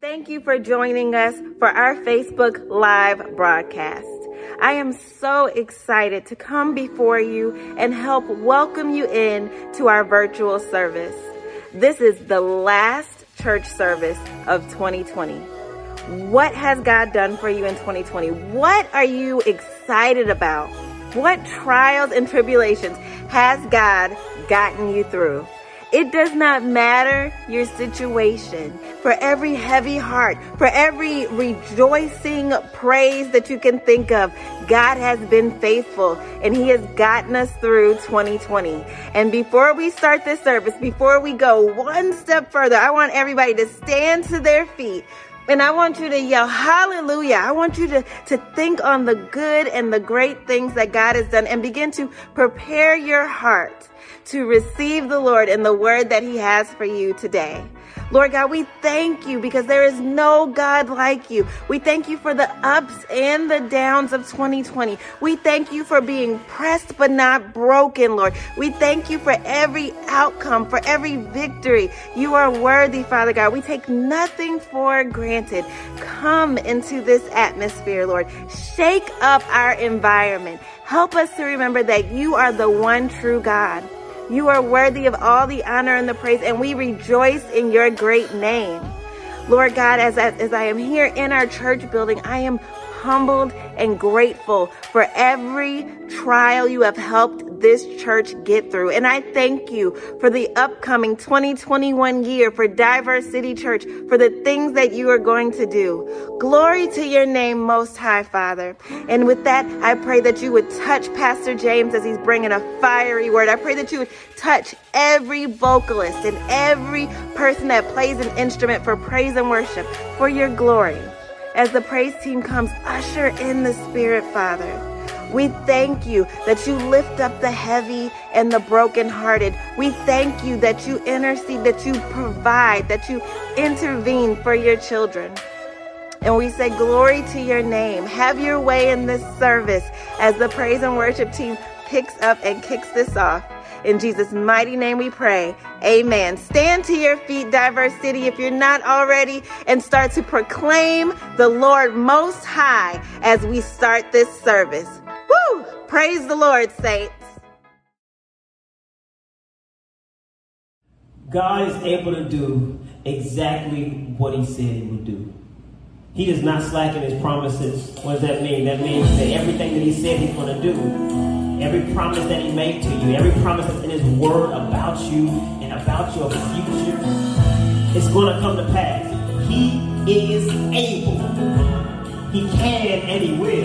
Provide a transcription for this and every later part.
Thank you for joining us for our Facebook Live broadcast. I am so excited to come before you and help welcome you in to our virtual service. This is the last church service of 2020. What has God done for you in 2020? What are you excited about? What trials and tribulations has God gotten you through? It does not matter your situation. For every heavy heart, for every rejoicing praise that you can think of, God has been faithful and He has gotten us through 2020. And before we start this service, before we go one step further, I want everybody to stand to their feet. And I want you to yell hallelujah. I want you to, to think on the good and the great things that God has done and begin to prepare your heart to receive the Lord and the word that He has for you today. Lord God, we thank you because there is no God like you. We thank you for the ups and the downs of 2020. We thank you for being pressed but not broken, Lord. We thank you for every outcome, for every victory. You are worthy, Father God. We take nothing for granted. Come into this atmosphere, Lord. Shake up our environment. Help us to remember that you are the one true God. You are worthy of all the honor and the praise, and we rejoice in your great name. Lord God, as, as I am here in our church building, I am humbled and grateful for every trial you have helped this church get through. And I thank you for the upcoming 2021 year for Diverse City Church, for the things that you are going to do. Glory to your name, Most High Father. And with that, I pray that you would touch Pastor James as he's bringing a fiery word. I pray that you would touch every vocalist and every person that plays an instrument for praise and worship for your glory. As the praise team comes, usher in the Spirit, Father. We thank you that you lift up the heavy and the brokenhearted. We thank you that you intercede, that you provide, that you intervene for your children. And we say, Glory to your name. Have your way in this service as the praise and worship team picks up and kicks this off. In Jesus' mighty name we pray. Amen. Stand to your feet, Diverse City, if you're not already, and start to proclaim the Lord Most High as we start this service. Woo! Praise the Lord, saints. God is able to do exactly what he said he would do. He does not slacken his promises. What does that mean? That means that everything that he said he's going to do, every promise that he made to you, every promise that's in his word about you and about your future, it's going to come to pass. He is able. He can and he will.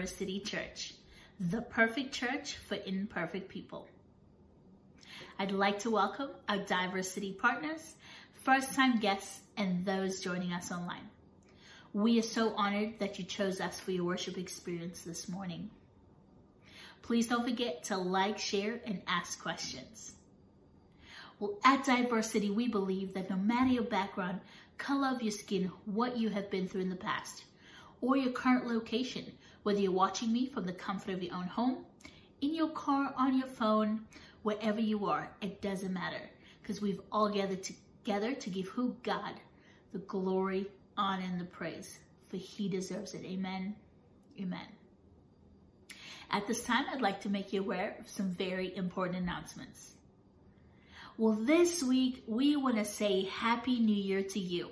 Diversity Church, the perfect church for imperfect people. I'd like to welcome our diversity partners, first time guests, and those joining us online. We are so honored that you chose us for your worship experience this morning. Please don't forget to like, share, and ask questions. Well, at Diversity, we believe that no matter your background, color of your skin, what you have been through in the past, or your current location, whether you're watching me from the comfort of your own home, in your car, on your phone, wherever you are, it doesn't matter because we've all gathered together to give who God the glory, honor, and the praise, for He deserves it. Amen. Amen. At this time, I'd like to make you aware of some very important announcements. Well, this week, we want to say Happy New Year to you.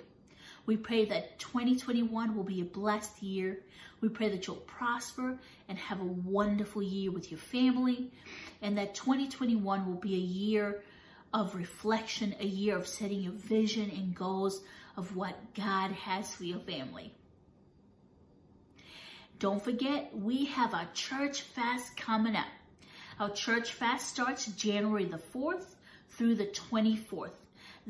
We pray that 2021 will be a blessed year. We pray that you'll prosper and have a wonderful year with your family, and that 2021 will be a year of reflection, a year of setting your vision and goals of what God has for your family. Don't forget, we have our church fast coming up. Our church fast starts January the 4th through the 24th.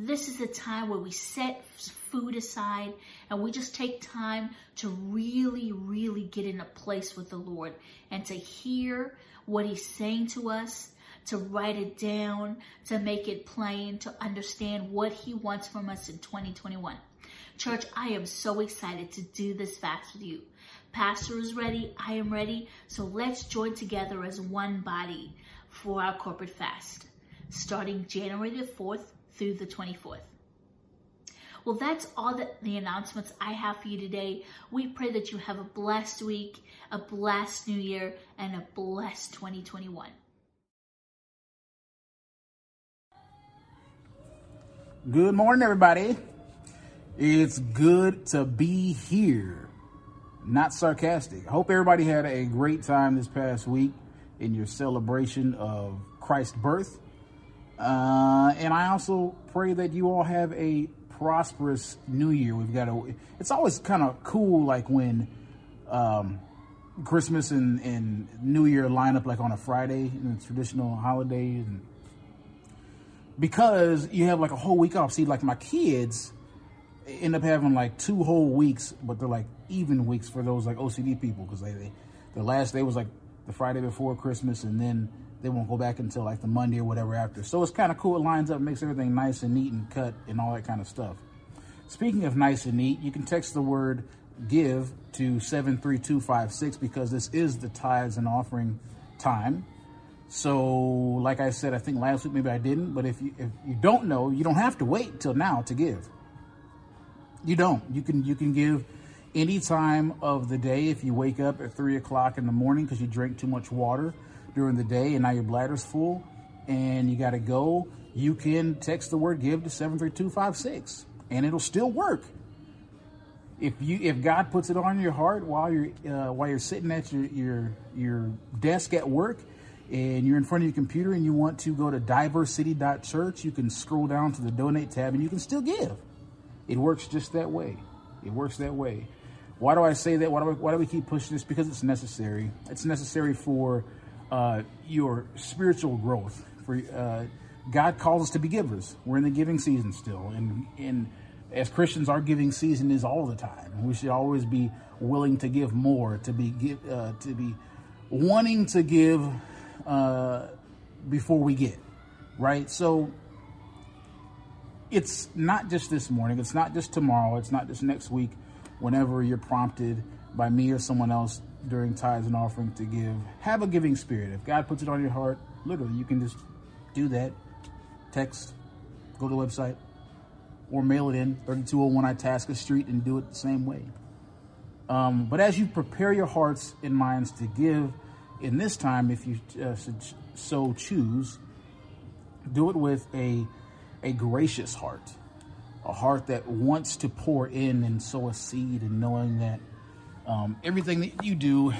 This is a time where we set food aside and we just take time to really, really get in a place with the Lord and to hear what He's saying to us, to write it down, to make it plain, to understand what He wants from us in 2021. Church, I am so excited to do this fast with you. Pastor is ready. I am ready. So let's join together as one body for our corporate fast, starting January the 4th through the 24th. Well, that's all the, the announcements I have for you today. We pray that you have a blessed week, a blessed new year, and a blessed 2021. Good morning, everybody. It's good to be here. Not sarcastic. Hope everybody had a great time this past week in your celebration of Christ's birth. Uh, and I also pray that you all have a prosperous new year. We've got a, it's always kind of cool, like when um, Christmas and, and New Year line up like on a Friday the traditional holidays. And because you have like a whole week off. See, like my kids end up having like two whole weeks, but they're like even weeks for those like OCD people because they, they the last day was like the Friday before Christmas, and then they won't go back until like the Monday or whatever after. So it's kind of cool. It lines up, makes everything nice and neat and cut and all that kind of stuff. Speaking of nice and neat, you can text the word give to 73256 because this is the tithes and offering time. So, like I said, I think last week maybe I didn't, but if you if you don't know, you don't have to wait till now to give. You don't. You can you can give any time of the day if you wake up at three o'clock in the morning because you drank too much water during the day and now your bladder's full and you got to go. You can text the word give to seven three two five six and it'll still work. If you if God puts it on your heart while you're uh, while you're sitting at your your your desk at work and you're in front of your computer and you want to go to diversity.church, you can scroll down to the donate tab and you can still give. It works just that way. It works that way. Why do I say that? Why do, why do we keep pushing this? Because it's necessary. It's necessary for uh, your spiritual growth. For uh, God calls us to be givers. We're in the giving season still, and and as Christians, our giving season is all the time. We should always be willing to give more, to be give, uh, to be wanting to give uh, before we get right. So it's not just this morning. It's not just tomorrow. It's not just next week. Whenever you're prompted by me or someone else during tithes and offering to give, have a giving spirit. If God puts it on your heart, literally, you can just do that. Text, go to the website, or mail it in 3201 Itasca Street and do it the same way. Um, but as you prepare your hearts and minds to give in this time, if you uh, so choose, do it with a a gracious heart, a heart that wants to pour in and sow a seed, and knowing that um, everything that you do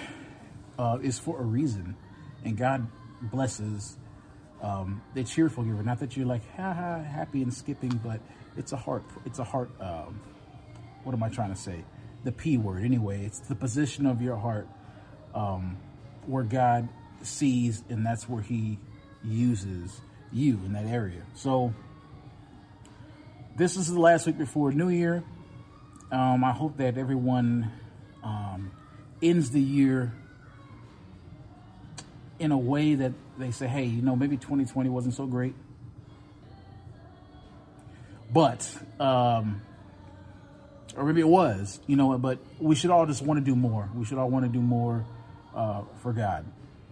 uh, is for a reason, and God blesses um, the cheerful giver. Not that you're like ha ha happy and skipping, but it's a heart. It's a heart. Um, what am I trying to say? The P word. Anyway, it's the position of your heart um, where God sees, and that's where He uses you in that area. So this is the last week before New Year. Um, I hope that everyone um, ends the year in a way that they say, hey, you know, maybe 2020 wasn't so great. But, um, or maybe it was, you know, but we should all just want to do more. We should all want to do more uh, for God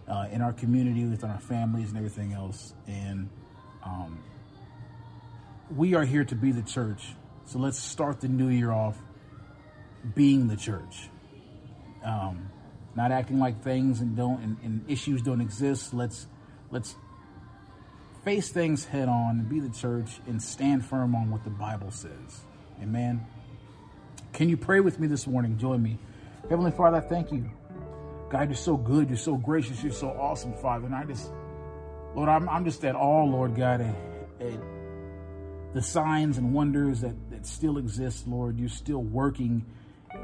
uh, in our community, within our families, and everything else. And um, we are here to be the church. So let's start the new year off being the church. Um, not acting like things and don't and, and, issues don't exist. Let's let's face things head on and be the church and stand firm on what the Bible says. Amen. Can you pray with me this morning? Join me. Heavenly Father, I thank you. God, you're so good. You're so gracious. You're so awesome, Father. And I just, Lord, I'm, I'm just at all, Lord God, at, at the signs and wonders that, that still exist, Lord. You're still working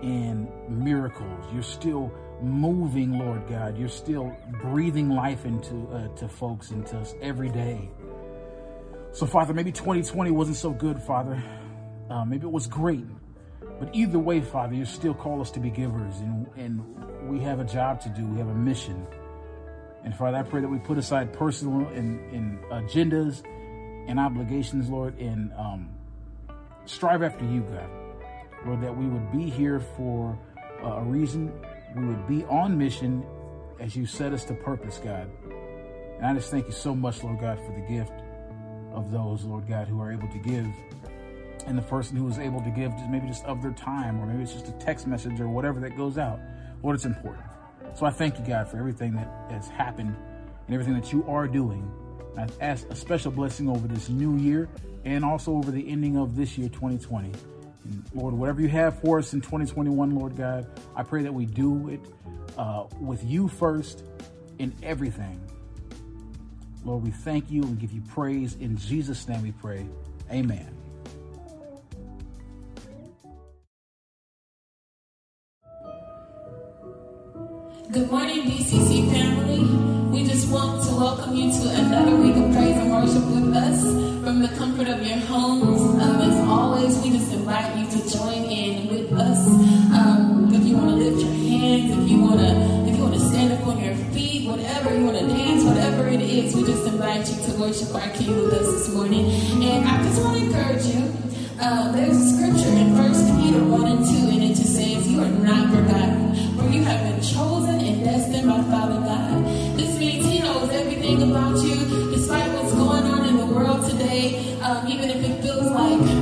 in miracles. You're still moving, Lord God. You're still breathing life into uh, to folks and to us every day. So, Father, maybe 2020 wasn't so good, Father. Uh, maybe it was great. But either way, Father, you still call us to be givers, and, and we have a job to do. We have a mission. And Father, I pray that we put aside personal and, and agendas and obligations, Lord, and um, strive after you, God. Lord, that we would be here for uh, a reason. We would be on mission as you set us to purpose, God. And I just thank you so much, Lord God, for the gift of those, Lord God, who are able to give. And the person who is able to give just maybe just of their time, or maybe it's just a text message or whatever that goes out. Lord, it's important. So I thank you, God, for everything that has happened and everything that you are doing. I ask a special blessing over this new year and also over the ending of this year, 2020. Lord, whatever you have for us in 2021, Lord God, I pray that we do it uh, with you first in everything. Lord, we thank you and give you praise. In Jesus' name we pray. Amen. Good morning, BCC family. We just want to welcome you to another week of praise and worship with us from the comfort of your homes. Is, we just invite you to worship our King with us this morning. And I just want to encourage you. Uh, there's a scripture in First Peter 1 and 2, and it just says, You are not forgotten, for you have been chosen and destined by Father God. This means He knows everything about you, despite what's going on in the world today. Um, even if it feels like,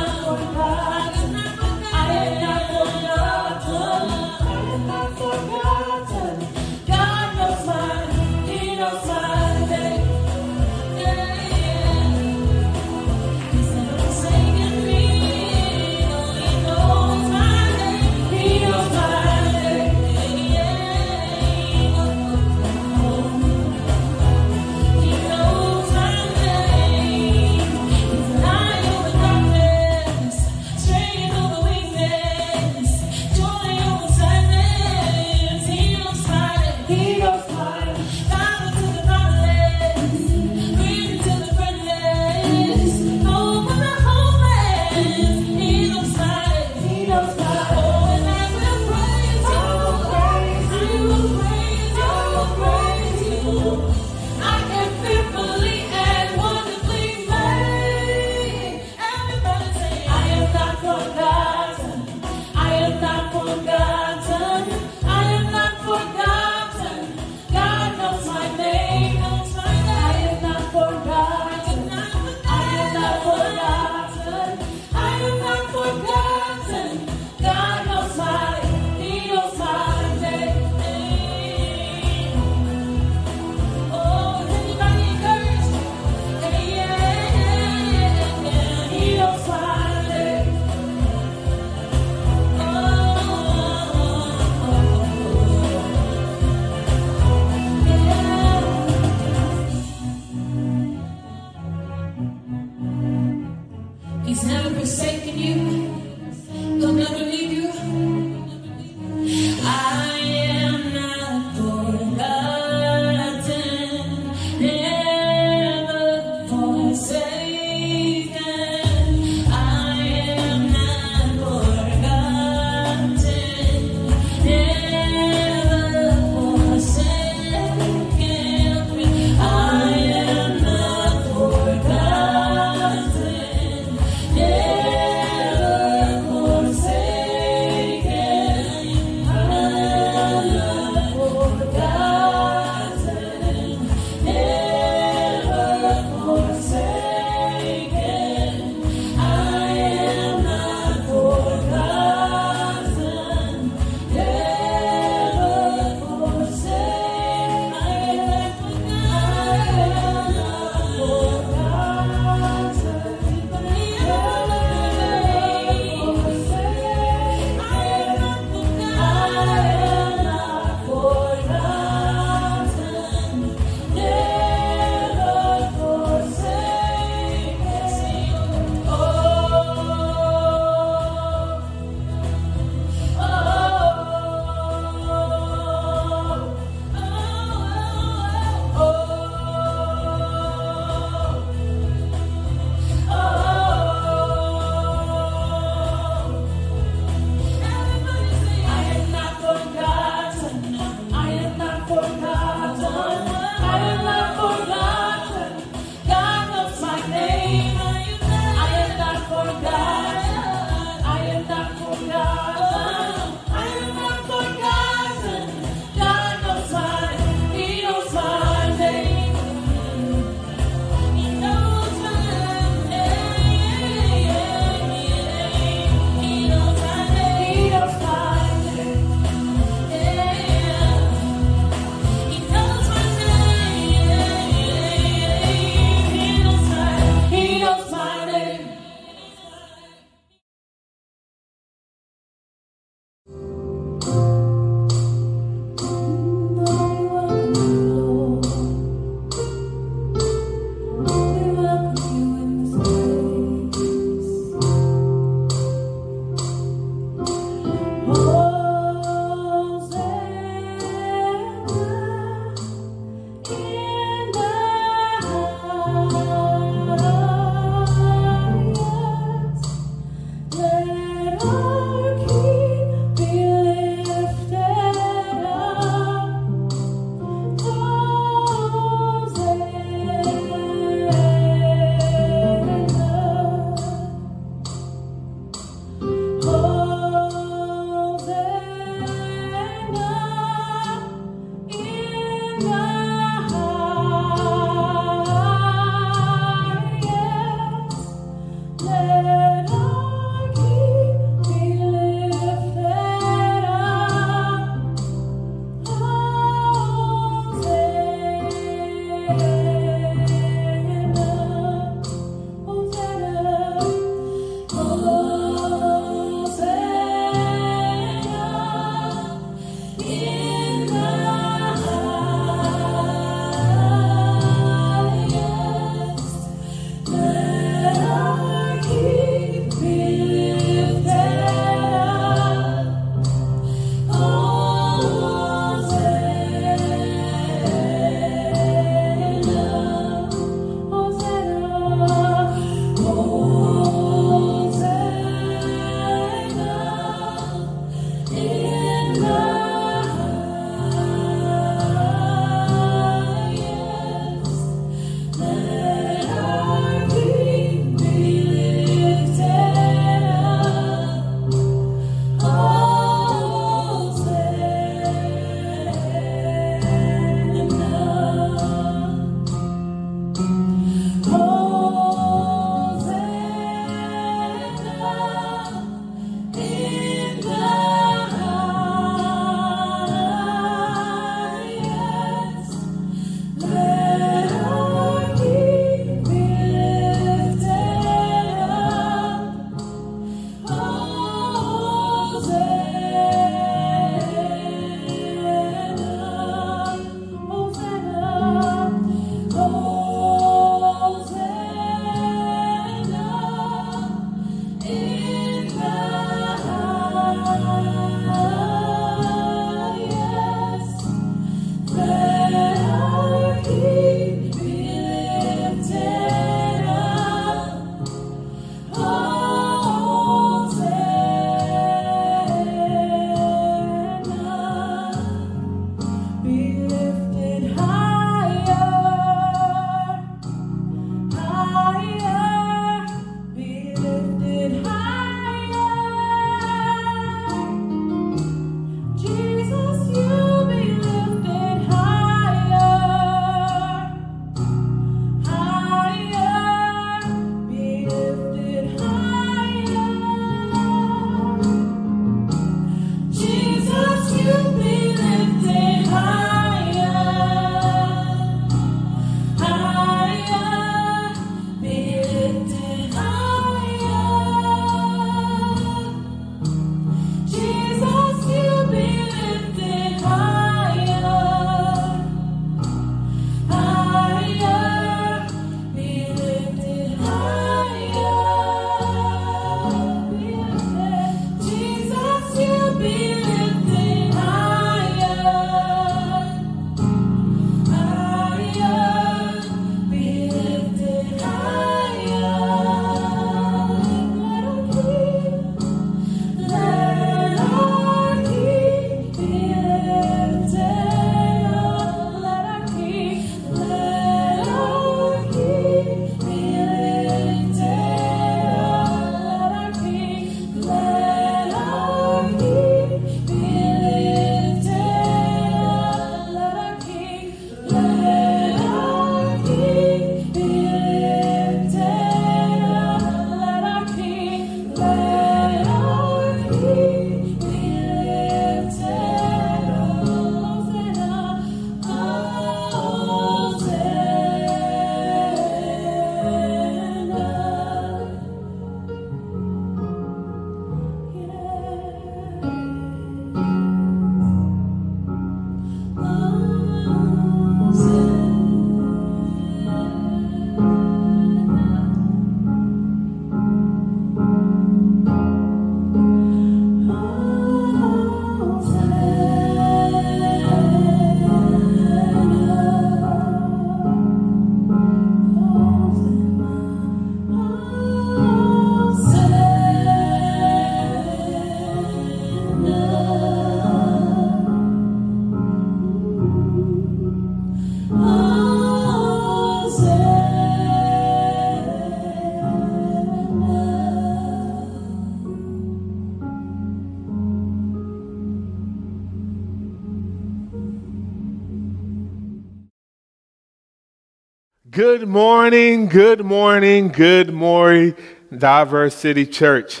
Good morning, good morning, good morning, Diverse City Church.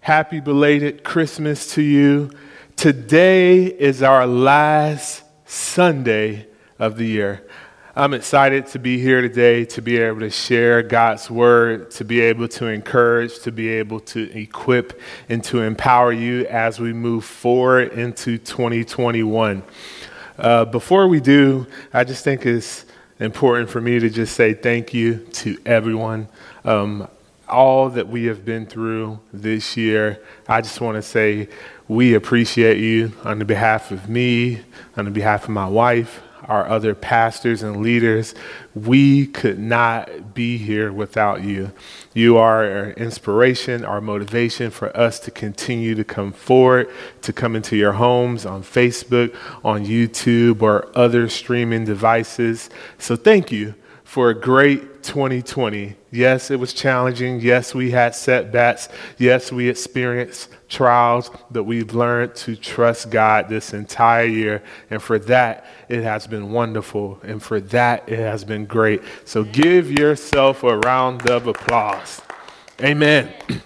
Happy belated Christmas to you. Today is our last Sunday of the year. I'm excited to be here today to be able to share God's word, to be able to encourage, to be able to equip, and to empower you as we move forward into 2021. Uh, before we do, I just think it's important for me to just say thank you to everyone. Um, all that we have been through this year, I just want to say we appreciate you on the behalf of me, on the behalf of my wife, our other pastors and leaders. We could not be here without you. You are our inspiration, our motivation for us to continue to come forward, to come into your homes on Facebook, on YouTube, or other streaming devices. So thank you for a great 2020. Yes, it was challenging. Yes, we had setbacks. Yes, we experienced trials, but we've learned to trust God this entire year. And for that, it has been wonderful. And for that, it has been great. So give yourself a round of applause. Amen.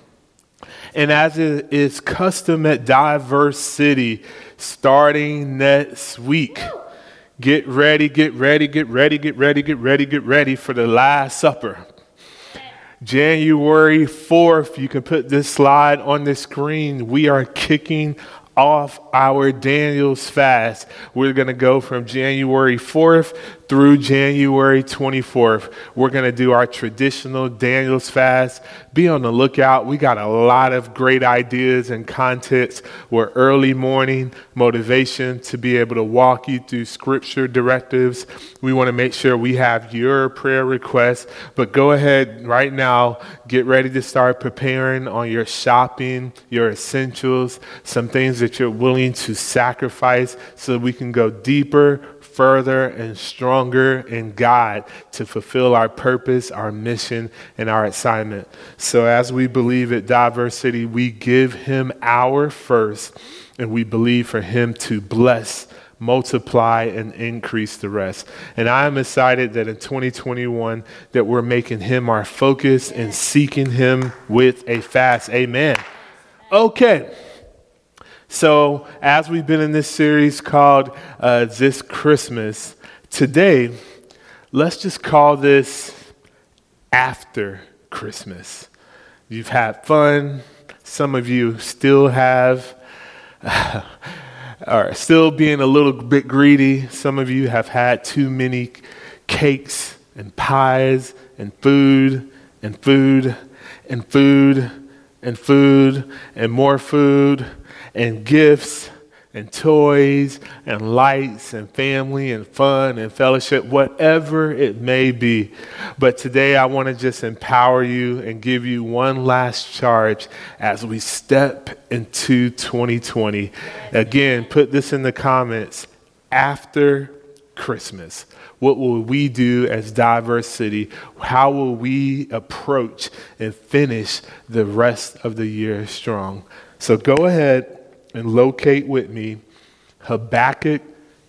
And as it is custom at Diverse City, starting next week, get ready, get ready, get ready, get ready, get ready, get ready for the Last Supper. January 4th, you can put this slide on the screen. We are kicking off our Daniel's fast. We're going to go from January 4th through January 24th. We're going to do our traditional Daniel's fast. Be on the lookout. We got a lot of great ideas and contents. We're early morning motivation to be able to walk you through scripture directives. We want to make sure we have your prayer requests, but go ahead right now, get ready to start preparing on your shopping, your essentials, some things that you're willing to sacrifice so we can go deeper, further and stronger in God to fulfill our purpose, our mission, and our assignment. So, as we believe at Diverse City, we give Him our first, and we believe for Him to bless multiply and increase the rest. And I am excited that in 2021 that we're making him our focus and seeking him with a fast. Amen. Okay. So, as we've been in this series called uh, This Christmas, today, let's just call this After Christmas. You've had fun. Some of you still have, are still being a little bit greedy. Some of you have had too many cakes and pies and food and food and food and food and more food and gifts and toys and lights and family and fun and fellowship, whatever it may be. But today I want to just empower you and give you one last charge as we step into 2020. Again, put this in the comments after Christmas. What will we do as Diverse City? How will we approach and finish the rest of the year strong? So go ahead and locate with me Habakkuk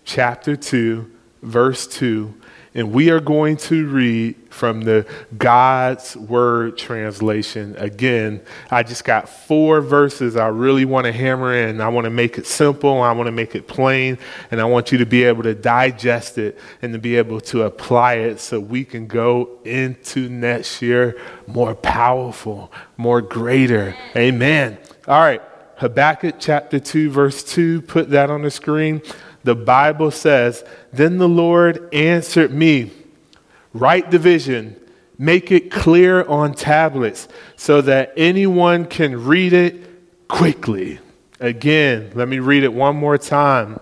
chapter 2, verse 2. And we are going to read from the God's Word translation. Again, I just got four verses I really want to hammer in. I want to make it simple, I want to make it plain, and I want you to be able to digest it and to be able to apply it so we can go into next year more powerful, more greater. Amen. All right. Habakkuk chapter 2, verse 2, put that on the screen. The Bible says, Then the Lord answered me, Write the vision, make it clear on tablets, so that anyone can read it quickly. Again, let me read it one more time.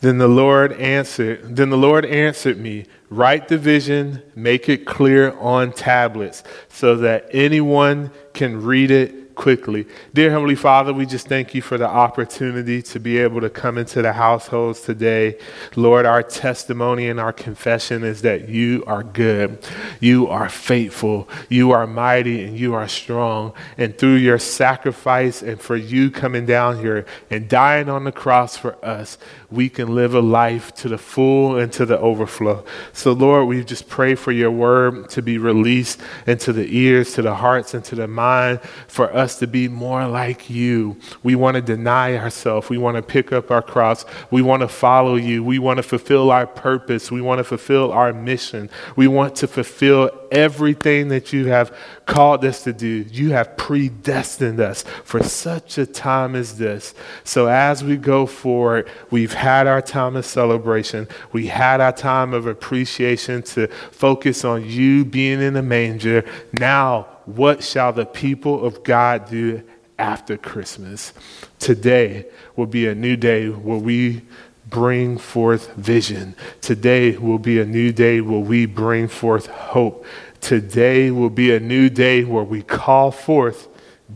Then the Lord answered, then the Lord answered me, write the vision, make it clear on tablets, so that anyone can read it quickly. Dear Heavenly Father, we just thank you for the opportunity to be able to come into the households today. Lord, our testimony and our confession is that you are good, you are faithful, you are mighty, and you are strong. And through your sacrifice and for you coming down here and dying on the cross for us, we can live a life to the full and to the overflow. So, Lord, we just pray for your word to be released into the ears, to the hearts, and to the mind for us to be more like you. We want to deny ourselves. We want to pick up our cross. We want to follow you. We want to fulfill our purpose. We want to fulfill our mission. We want to fulfill everything that you have called us to do. You have predestined us for such a time as this. So as we go forward, we've had our time of celebration. We had our time of appreciation to focus on you being in the manger. Now, what shall the people of God do after Christmas? Today will be a new day where we bring forth vision. Today will be a new day where we bring forth hope. Today will be a new day where we call forth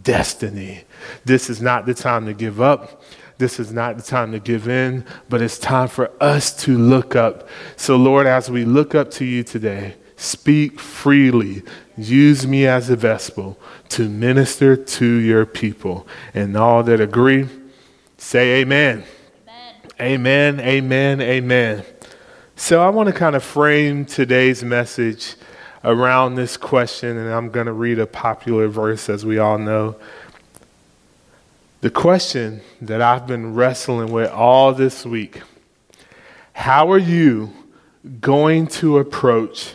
destiny. This is not the time to give up. This is not the time to give in, but it's time for us to look up. So, Lord, as we look up to you today, speak freely. Use me as a vessel to minister to your people. And all that agree, say amen. Amen, amen, amen. So I want to kind of frame today's message around this question, and I'm going to read a popular verse, as we all know. The question that I've been wrestling with all this week how are you going to approach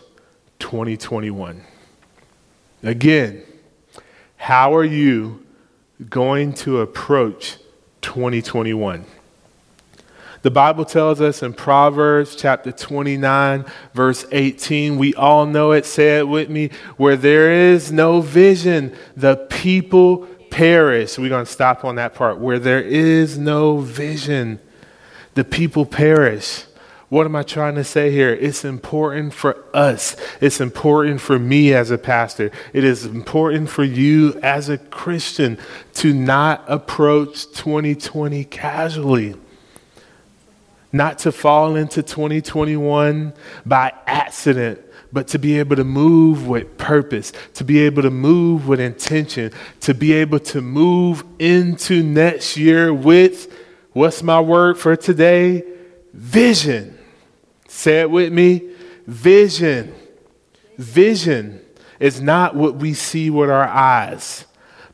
2021? Again, how are you going to approach 2021? The Bible tells us in Proverbs chapter 29, verse 18, we all know it, say it with me, where there is no vision, the people perish. We're going to stop on that part. Where there is no vision, the people perish. What am I trying to say here? It's important for us. It's important for me as a pastor. It is important for you as a Christian to not approach 2020 casually not to fall into 2021 by accident, but to be able to move with purpose, to be able to move with intention, to be able to move into next year with what's my word for today? Vision. Say it with me vision. Vision is not what we see with our eyes,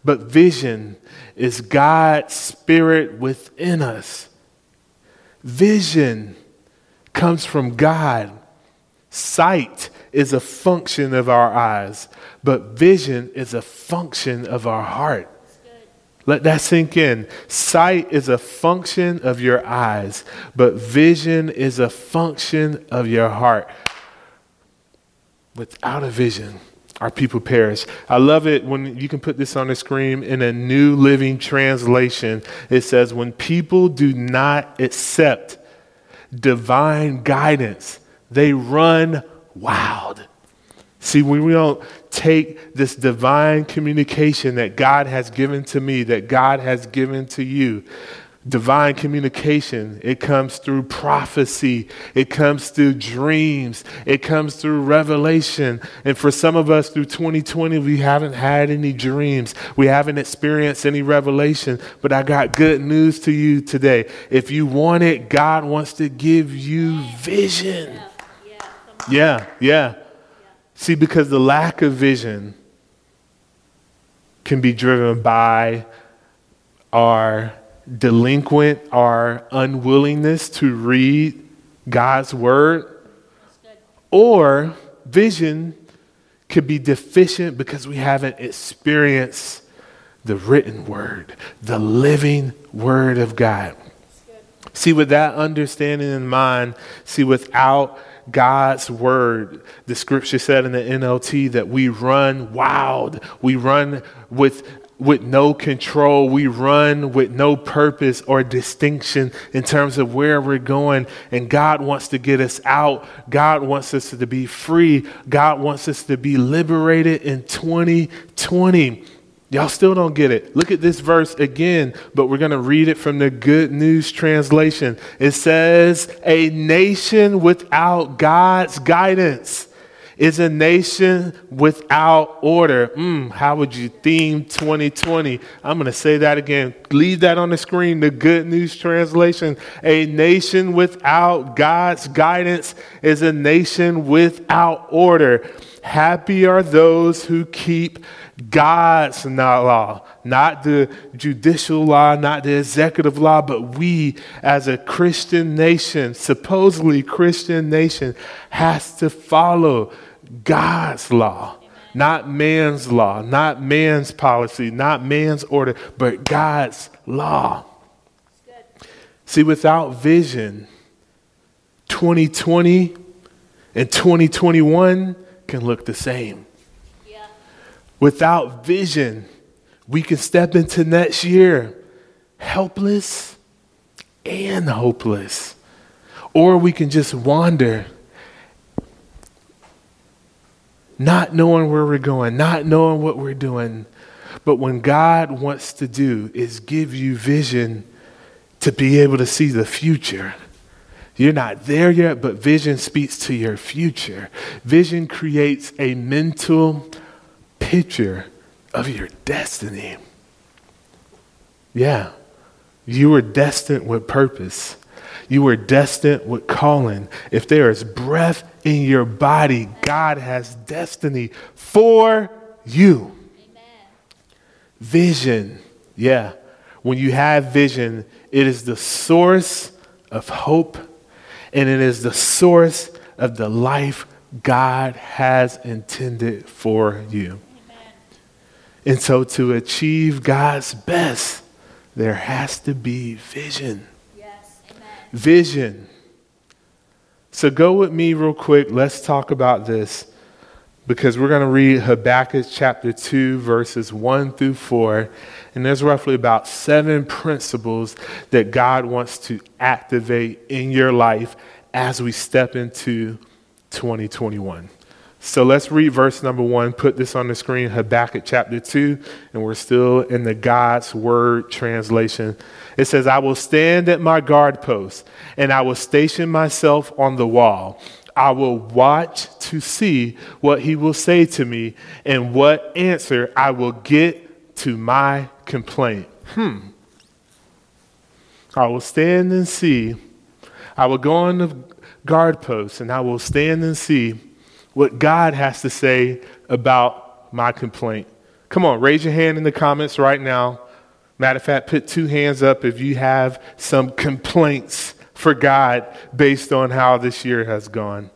but vision is God's spirit within us. Vision comes from God. Sight is a function of our eyes, but vision is a function of our heart. Let that sink in. Sight is a function of your eyes, but vision is a function of your heart. Without a vision, our people perish. I love it when you can put this on the screen in a new living translation. It says, When people do not accept divine guidance, they run wild. See, when we don't take this divine communication that God has given to me, that God has given to you, divine communication. It comes through prophecy. It comes through dreams. It comes through revelation. And for some of us through 2020, we haven't had any dreams. We haven't experienced any revelation. But I got good news to you today. If you want it, God wants to give you vision. Yeah, yeah. See, because the lack of vision can be driven by our delinquent, our unwillingness to read God's word, or vision could be deficient because we haven't experienced the written word, the living word of God. See, with that understanding in mind, see, without God's word, the scripture said in the NLT that we run wild, we run with with no control. We run with no purpose or distinction in terms of where we're going. And God wants to get us out. God wants us to be free. God wants us to be liberated in 2020. Y'all still don't get it. Look at this verse again, but we're going to read it from the Good News translation. It says, A nation without God's guidance is a nation without order. Mm, how would you theme 2020? I'm going to say that again. Leave that on the screen. The Good News translation. A nation without God's guidance is a nation without order. Happy are those who keep God's not law, not the judicial law, not the executive law, but we as a Christian nation, supposedly Christian nation, has to follow God's law. Not man's law, not man's policy, not man's order, but God's law. See, without vision, 2020 and 2021 can look the same. Without vision, we can step into next year helpless and hopeless. Or we can just wander, not knowing where we're going, not knowing what we're doing. But when God wants to do is give you vision to be able to see the future. You're not there yet, but vision speaks to your future. Vision creates a mental picture of your destiny. Yeah, you were destined with purpose. You were destined with calling. If there is breath in your body, God has destiny for you. Vision. Yeah. When you have vision, it is the source of hope and it is the source of the life God has intended for you. And so, to achieve God's best, there has to be vision. Yes. Amen. Vision. So, go with me real quick. Let's talk about this because we're going to read Habakkuk chapter 2, verses 1 through 4. And there's roughly about seven principles that God wants to activate in your life as we step into 2021. So let's read verse number one. Put this on the screen, Habakkuk chapter 2, and we're still in the God's Word translation. It says, I will stand at my guard post, and I will station myself on the wall. I will watch to see what he will say to me and what answer I will get to my complaint. Hmm. I will stand and see. I will go on the guard post, and I will stand and see what God has to say about my complaint. Come on, raise your hand in the comments right now. Matter of fact, put two hands up if you have some complaints for God based on how this year has gone.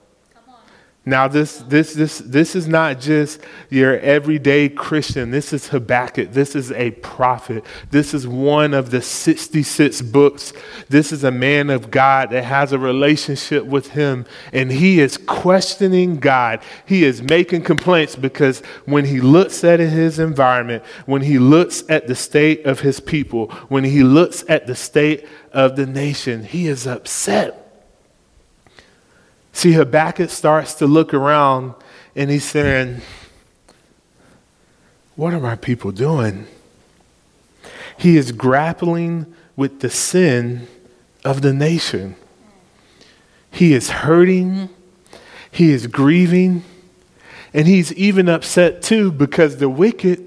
Now, this, this, this, this is not just your everyday Christian. This is Habakkuk. This is a prophet. This is one of the 66 books. This is a man of God that has a relationship with him, and he is questioning God. He is making complaints because when he looks at his environment, when he looks at the state of his people, when he looks at the state of the nation, he is upset. See, Habakkuk starts to look around and he's saying, What are my people doing? He is grappling with the sin of the nation. He is hurting, he is grieving, and he's even upset too because the wicked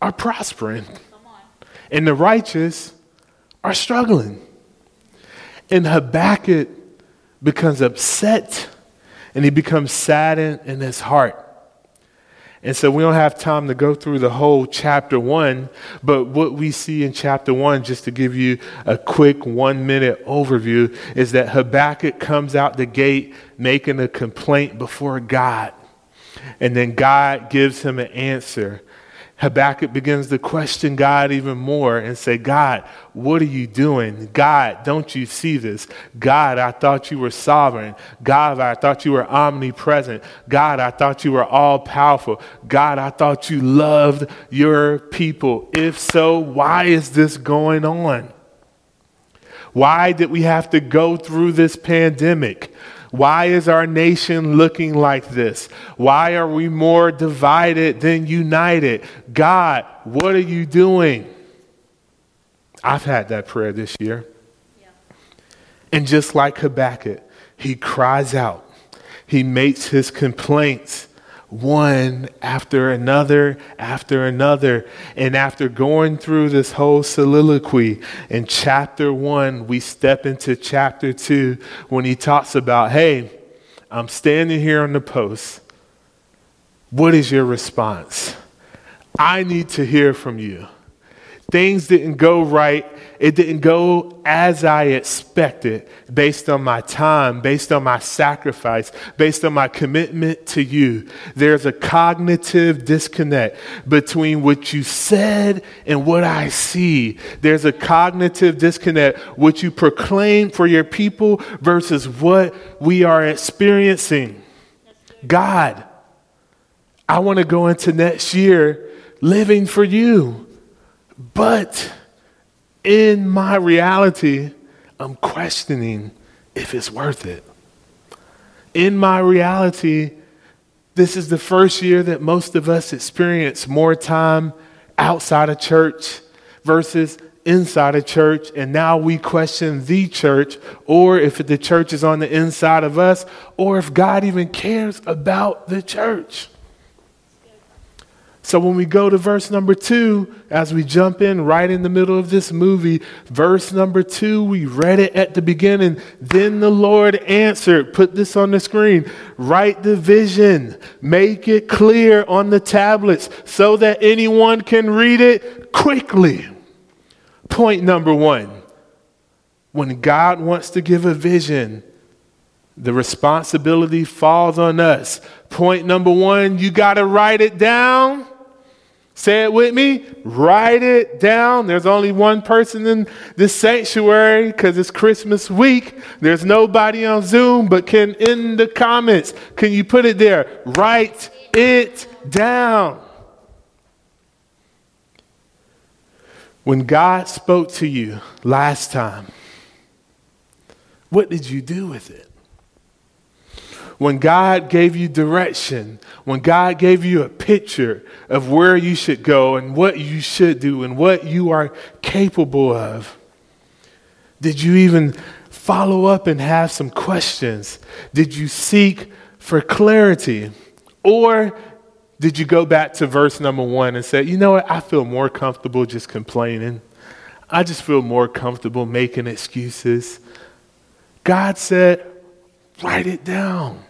are prospering and the righteous are struggling. And Habakkuk becomes upset and he becomes saddened in his heart. And so we don't have time to go through the whole chapter one, but what we see in chapter one, just to give you a quick one minute overview, is that Habakkuk comes out the gate making a complaint before God. And then God gives him an answer. Habakkuk begins to question God even more and say, God, what are you doing? God, don't you see this? God, I thought you were sovereign. God, I thought you were omnipresent. God, I thought you were all powerful. God, I thought you loved your people. If so, why is this going on? Why did we have to go through this pandemic? Why is our nation looking like this? Why are we more divided than united? God, what are you doing? I've had that prayer this year. And just like Habakkuk, he cries out, he makes his complaints one after another after another. And after going through this whole soliloquy in chapter one, we step into chapter two when he talks about, hey, I'm standing here on the post. What is your response? I need to hear from you. Things didn't go right. It didn't go as I expected based on my time, based on my sacrifice, based on my commitment to you. There's a cognitive disconnect between what you said and what I see. There's a cognitive disconnect, what you proclaim for your people versus what we are experiencing. God, I want to go into next year living for you. But in my reality, I'm questioning if it's worth it. In my reality, this is the first year that most of us experience more time outside of church versus inside of church. And now we question the church, or if the church is on the inside of us, or if God even cares about the church. So when we go to verse number two, as we jump in right in the middle of this movie, verse number two, we read it at the beginning. Then the Lord answered, put this on the screen, write the vision, make it clear on the tablets so that anyone can read it quickly. Point number one when God wants to give a vision, the responsibility falls on us. Point number one, you got to write it down. Say it with me. Write it down. There's only one person in this sanctuary because it's Christmas week. There's nobody on Zoom, but can in the comments, can you put it there? Write it down. When God spoke to you last time, what did you do with it? When God gave you direction, when God gave you a picture of where you should go and what you should do and what you are capable of, did you even follow up and have some questions? Did you seek for clarity? Or did you go back to verse number one and say, you know what, I feel more comfortable just complaining? I just feel more comfortable making excuses. God said, write it down.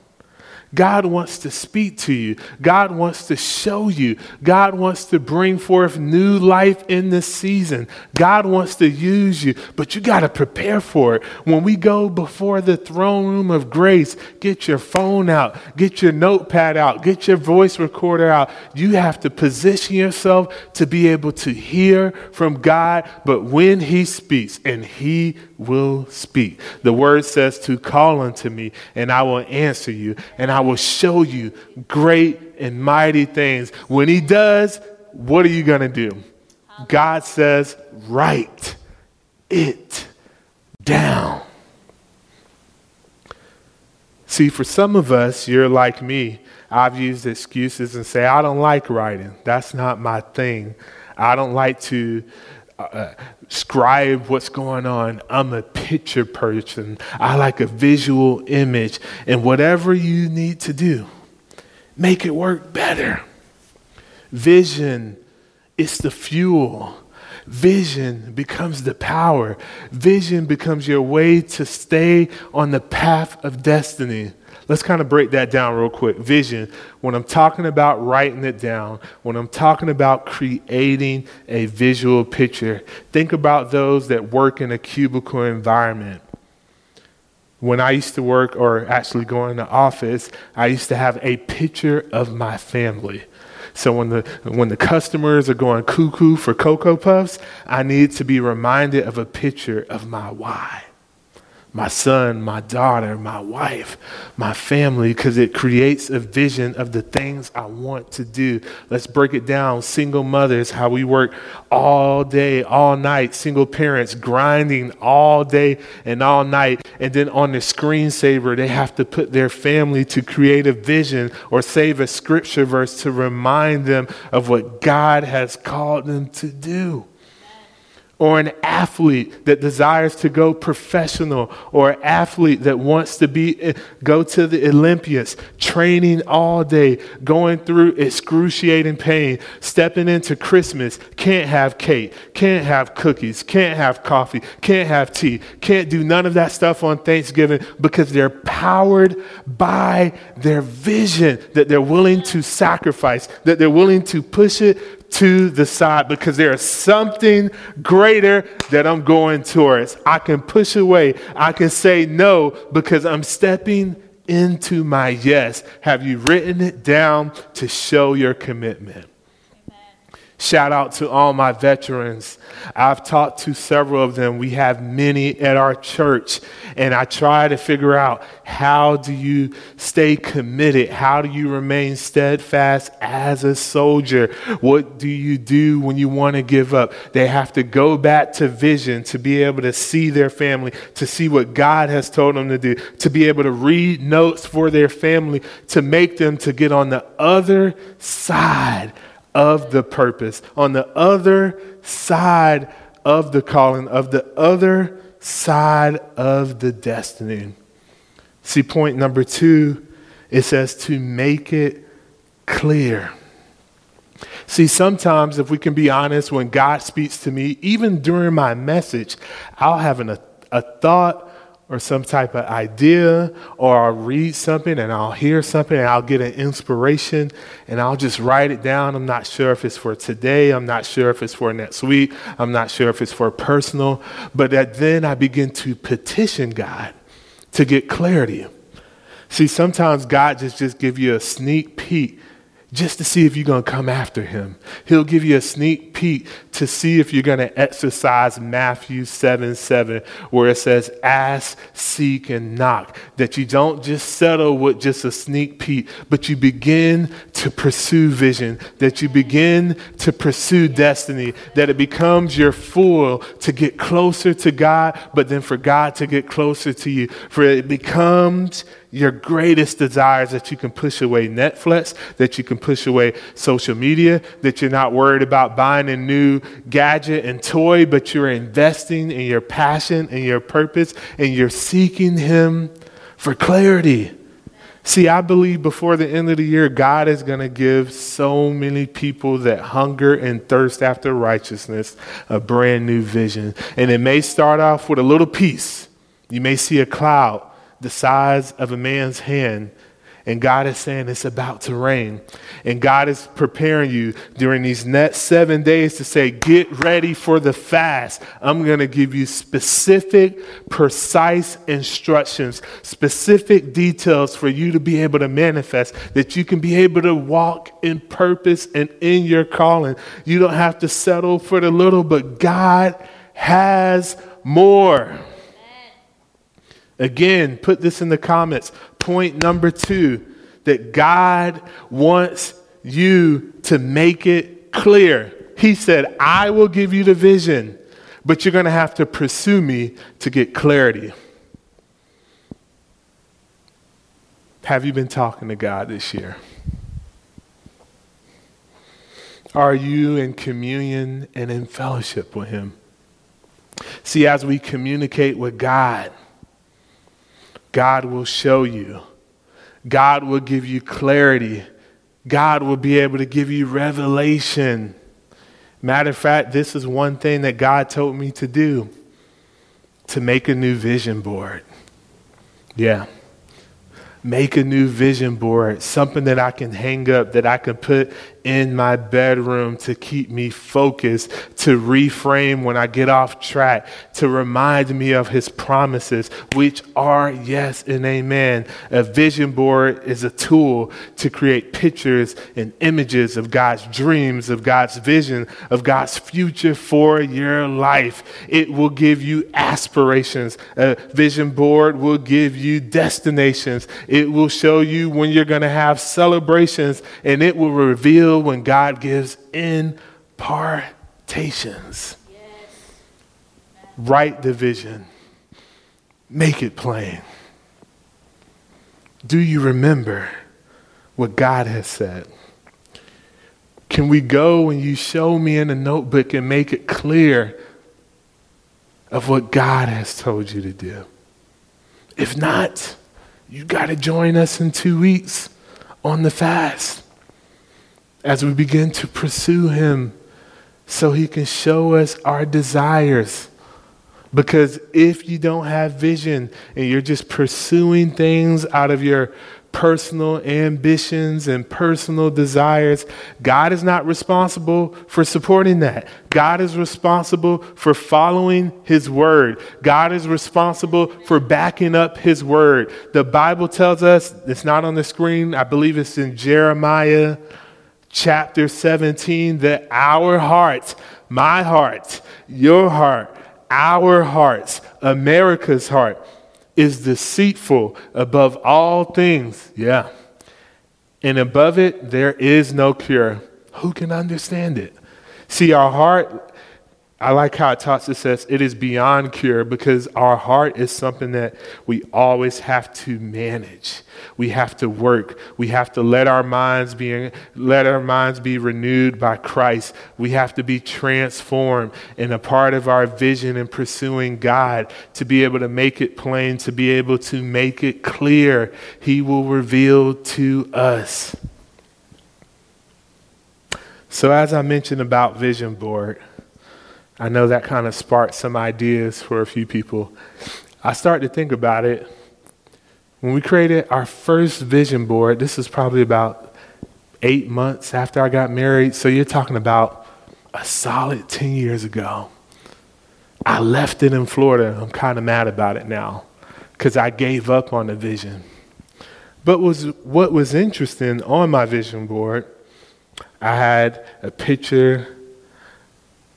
God wants to speak to you. God wants to show you. God wants to bring forth new life in this season. God wants to use you, but you got to prepare for it. When we go before the throne room of grace, get your phone out, get your notepad out, get your voice recorder out. You have to position yourself to be able to hear from God, but when He speaks, and He will speak. The word says to call unto me, and I will answer you, and I will show you great and mighty things. When he does, what are you going to do? God says, write it down. See, for some of us, you're like me. I've used excuses and say, I don't like writing. That's not my thing. I don't like to uh, scribe what's going on. I'm a picture person. I like a visual image. And whatever you need to do, make it work better. Vision is the fuel. Vision becomes the power. Vision becomes your way to stay on the path of destiny. Let's kind of break that down real quick. Vision, when I'm talking about writing it down, when I'm talking about creating a visual picture, think about those that work in a cubicle environment. When I used to work or actually go in the office, I used to have a picture of my family. So when the when the customers are going cuckoo for cocoa puffs, I need to be reminded of a picture of my why. My son, my daughter, my wife, my family, because it creates a vision of the things I want to do. Let's break it down. Single mothers, how we work all day, all night. Single parents grinding all day and all night. And then on the screensaver, they have to put their family to create a vision or save a scripture verse to remind them of what God has called them to do or an athlete that desires to go professional or an athlete that wants to be eh, go to the olympics training all day going through excruciating pain stepping into christmas can't have cake can't have cookies can't have coffee can't have tea can't do none of that stuff on thanksgiving because they're powered by their vision that they're willing to sacrifice that they're willing to push it to the side because there's something greater that I'm going towards. I can push away, I can say no because I'm stepping into my yes. Have you written it down to show your commitment? Shout out to all my veterans. I've talked to several of them. We have many at our church. And I try to figure out how do you stay committed? How do you remain steadfast as a soldier? What do you do when you want to give up? They have to go back to vision to be able to see their family, to see what God has told them to do, to be able to read notes for their family, to make them to get on the other side of the purpose, on the other side of the calling, of the other side of the destiny. See, point number two, it says to make it clear. See, sometimes, if we can be honest, when God speaks to me, even during my message, I'll have an, a, a thought or some type of idea, or I'll read something and I'll hear something and I'll get an inspiration and I'll just write it down. I'm not sure if it's for today, I'm not sure if it's for next week, I'm not sure if it's for personal, but that then I begin to petition God to get clarity. See, sometimes God just just give you a sneak peek just to see if you're going to come after him. He'll give you a sneak peek to see if you're going to exercise Matthew 7 7, where it says, Ask, seek, and knock. That you don't just settle with just a sneak peek, but you begin to pursue vision, that you begin to pursue destiny, that it becomes your fool to get closer to God, but then for God to get closer to you. For it becomes your greatest desires that you can push away Netflix, that you can push away social media, that you're not worried about buying a new gadget and toy, but you're investing in your passion and your purpose and you're seeking Him for clarity. See, I believe before the end of the year, God is going to give so many people that hunger and thirst after righteousness a brand new vision. And it may start off with a little piece. You may see a cloud the size of a man's hand. And God is saying it's about to rain. And God is preparing you during these next seven days to say, get ready for the fast. I'm going to give you specific, precise instructions, specific details for you to be able to manifest, that you can be able to walk in purpose and in your calling. You don't have to settle for the little, but God has more. Again, put this in the comments. Point number two that God wants you to make it clear. He said, I will give you the vision, but you're going to have to pursue me to get clarity. Have you been talking to God this year? Are you in communion and in fellowship with Him? See, as we communicate with God, God will show you. God will give you clarity. God will be able to give you revelation. Matter of fact, this is one thing that God told me to do to make a new vision board. Yeah. Make a new vision board, something that I can hang up, that I can put in my bedroom to keep me focused, to reframe when I get off track, to remind me of his promises, which are yes and amen. A vision board is a tool to create pictures and images of God's dreams, of God's vision, of God's future for your life. It will give you aspirations. A vision board will give you destinations. It will show you when you're going to have celebrations, and it will reveal when God gives impartations. Write the vision, make it plain. Do you remember what God has said? Can we go and you show me in a notebook and make it clear of what God has told you to do? If not, you got to join us in two weeks on the fast as we begin to pursue Him so He can show us our desires. Because if you don't have vision and you're just pursuing things out of your personal ambitions and personal desires, God is not responsible for supporting that. God is responsible for following His word. God is responsible for backing up His word. The Bible tells us, it's not on the screen, I believe it's in Jeremiah chapter 17, that our hearts, my heart, your heart, our hearts, America's heart, is deceitful above all things. Yeah. And above it, there is no cure. Who can understand it? See, our heart, I like how it talks, it says it is beyond cure because our heart is something that we always have to manage. We have to work. We have to let our minds be let our minds be renewed by Christ. We have to be transformed. And a part of our vision in pursuing God to be able to make it plain, to be able to make it clear, He will reveal to us. So as I mentioned about vision board, I know that kind of sparked some ideas for a few people. I started to think about it. When we created our first vision board, this is probably about eight months after I got married. So you're talking about a solid 10 years ago. I left it in Florida. I'm kind of mad about it now because I gave up on the vision. But was what was interesting on my vision board, I had a picture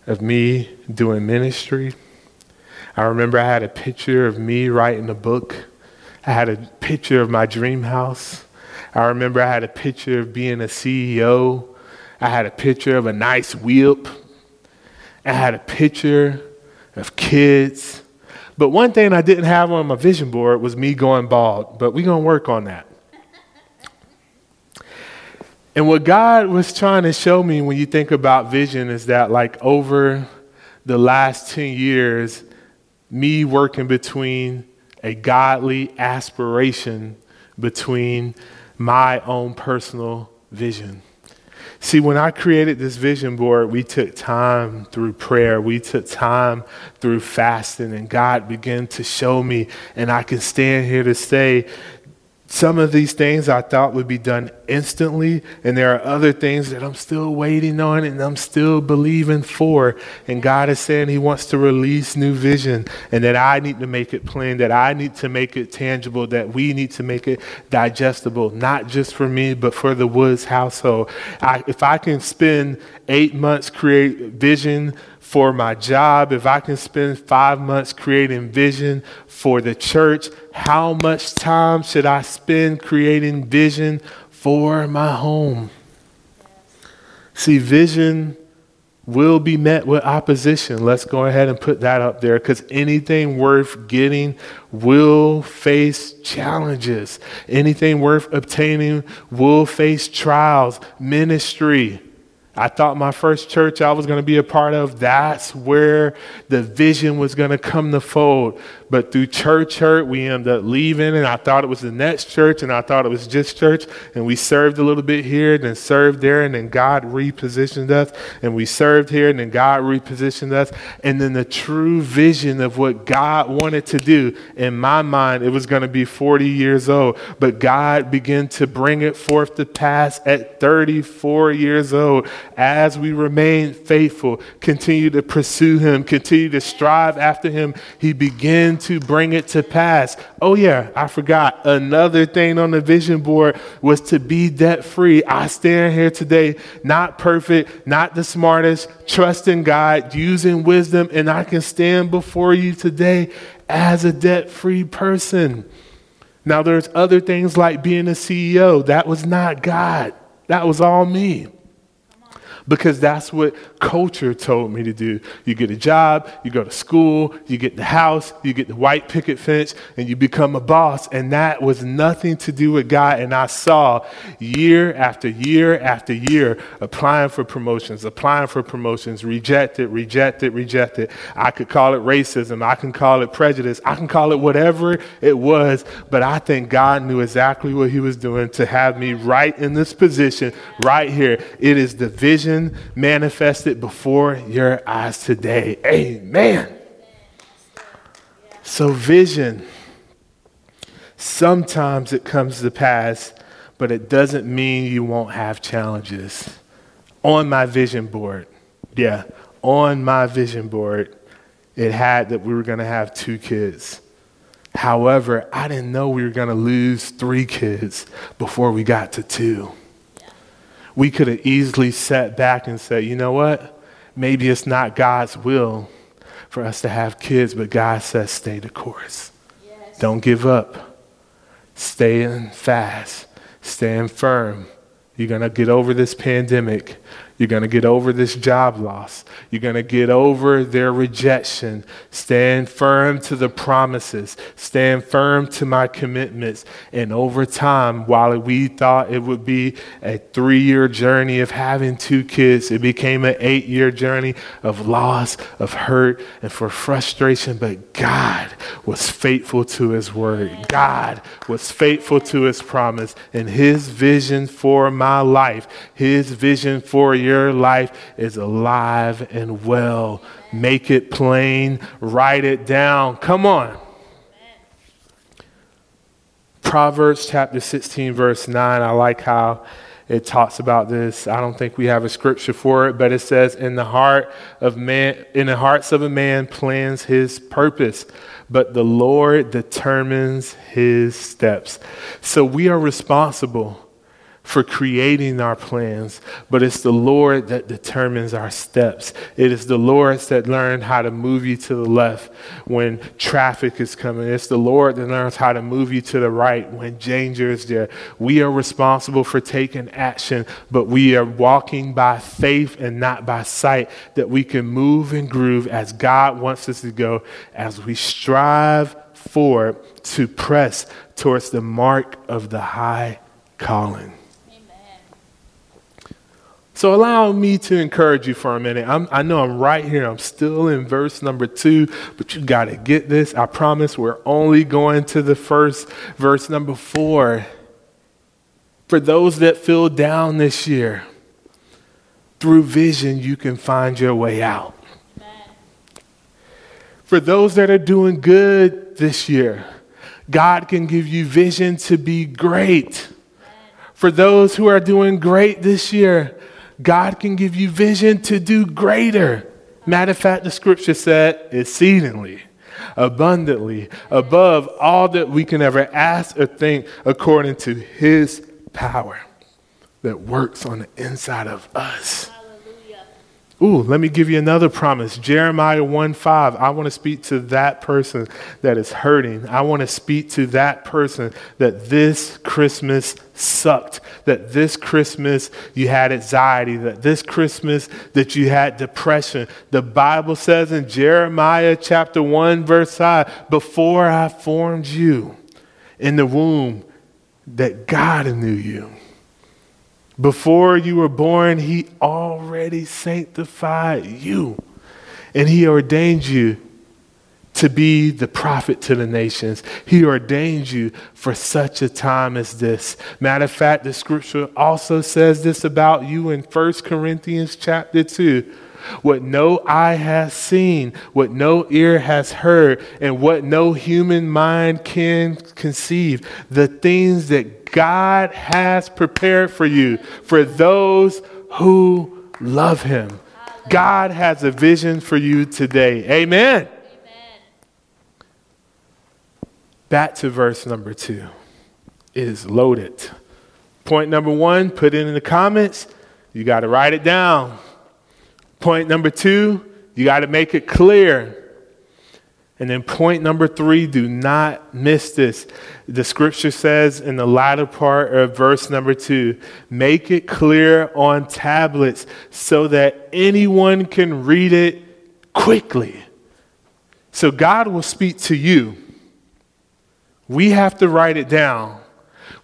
of me doing ministry. I remember I had a picture of me writing a book. I had a picture of my dream house. I remember I had a picture of being a CEO. I had a picture of a nice whip. I had a picture of kids. But one thing I didn't have on my vision board was me going bald. But we're going to work on that. And what God was trying to show me when you think about vision is that, like, over the last 10 years, me working between a godly aspiration between my own personal vision. See, when I created this vision board, we took time through prayer. We took time through fasting, and God began to show me. And I can stand here to say some of these things I thought would be done instantly, and there are other things that I'm still waiting on and I'm still believing for. And God is saying He wants to release new vision, and that I need to make it plain, that I need to make it tangible, that we need to make it digestible, not just for me, but for the Woods household. I, if I can spend eight months create vision for my job, if I can spend five months creating vision for the church, how much time should I spend creating vision for my home? See, vision will be met with opposition. Let's go ahead and put that up there because anything worth getting will face challenges. Anything worth obtaining will face trials, ministry I thought my first church I was going to be a part of, that's where the vision was going to come to fold. But through church hurt, we ended up leaving, and I thought it was the next church, and I thought it was just church, and we served a little bit here, and then served there, and then God repositioned us, and we served here, and then God repositioned us, and then the true vision of what God wanted to do, in my mind, it was going to be 40 years old, but God began to bring it forth to pass at 34 years old. As we remain faithful, continue to pursue Him, continue to strive after Him. He began to bring it to pass. Oh, yeah, I forgot. Another thing on the vision board was to be debt free. I stand here today, not perfect, not the smartest, trusting God, using wisdom, and I can stand before you today as a debt free person. Now, there's other things like being a CEO. That was not God, that was all me because that's what culture told me to do. You get a job, you go to school, you get the house, you get the white picket fence, and you become a boss. And that was nothing to do with God. And I saw year after year after year applying for promotions, applying for promotions, rejected, rejected, rejected. I could call it racism, I can call it prejudice, I can call it whatever it was, but I think God knew exactly what He was doing to have me right in this position, right here. It is the vision manifested before your eyes today. Amen. So, vision, sometimes it comes to pass, but it doesn't mean you won't have challenges. On my vision board, yeah, on my vision board, it had that we were going to have two kids. However, I didn't know we were going to lose three kids before we got to two we could have easily sat back and said, you know what? Maybe it's not God's will for us to have kids, but God says, stay the course. Yes. Don't give up. Stay in fast. Stand firm. You're going to get over this pandemic. You're going to get over this job loss. You're going to get over their rejection. Stand firm to the promises. Stand firm to my commitments. And over time, while we thought it would be a three year journey of having two kids, it became an eight year journey of loss, of hurt, and for frustration. But God was faithful to his word. God was faithful to his promise and his vision for my life, his vision for your life is alive and well. Make it plain, write it down. Come on. Proverbs chapter 16, verse 9. I like how it talks about this. I don't think we have a scripture for it, but it says, In the heart of man, in the hearts of a man plans his purpose, but the Lord determines his steps. So we are responsible for creating our plans, but it's the Lord that determines our steps. It is the Lord that learned how to move you to the left when traffic is coming. It's the Lord that learns how to move you to the right when danger is there. We are responsible for taking action, but we are walking by faith and not by sight that we can move and groove as God wants us to go as we strive forward to press towards the mark of the high calling. So allow me to encourage you for a minute. I'm, i know I'm right here. I'm still in verse number two, but you got to get this. I promise we're only going to the first verse number four. For those that feel down this year, through vision, you can find your way out. For those that are doing good this year, God can give you vision to be great. For those who are doing great this year, God can give you vision to do greater. Matter of fact, the scripture said exceedingly, abundantly, above all that we can ever ask or think, according to his power that works on the inside of us. Ooh, let me give you another promise. Jeremiah 1 5. I want to speak to that person that is hurting. I want to speak to that person that this Christmas sucked, that this Christmas you had anxiety, that this Christmas that you had depression. The Bible says in Jeremiah chapter 1, verse 5, before I formed you in the womb, that God knew you. Before you were born, He already sanctified you and He ordained you to be the prophet to the nations. He ordained you for such a time as this. Matter of fact, the scripture also says this about you in 1 Corinthians chapter 2. What no eye has seen, what no ear has heard, and what no human mind can conceive, the things that God has prepared for you, for those who love Him. God has a vision for you today. Amen. Back to verse number two. It is loaded. Point number one, put it in the comments. You got to write it down. Point number two, you got to make it clear. And then point number three, do not miss this. The scripture says in the latter part of verse number two, make it clear on tablets so that anyone can read it quickly. So God will speak to you. We have to write it down.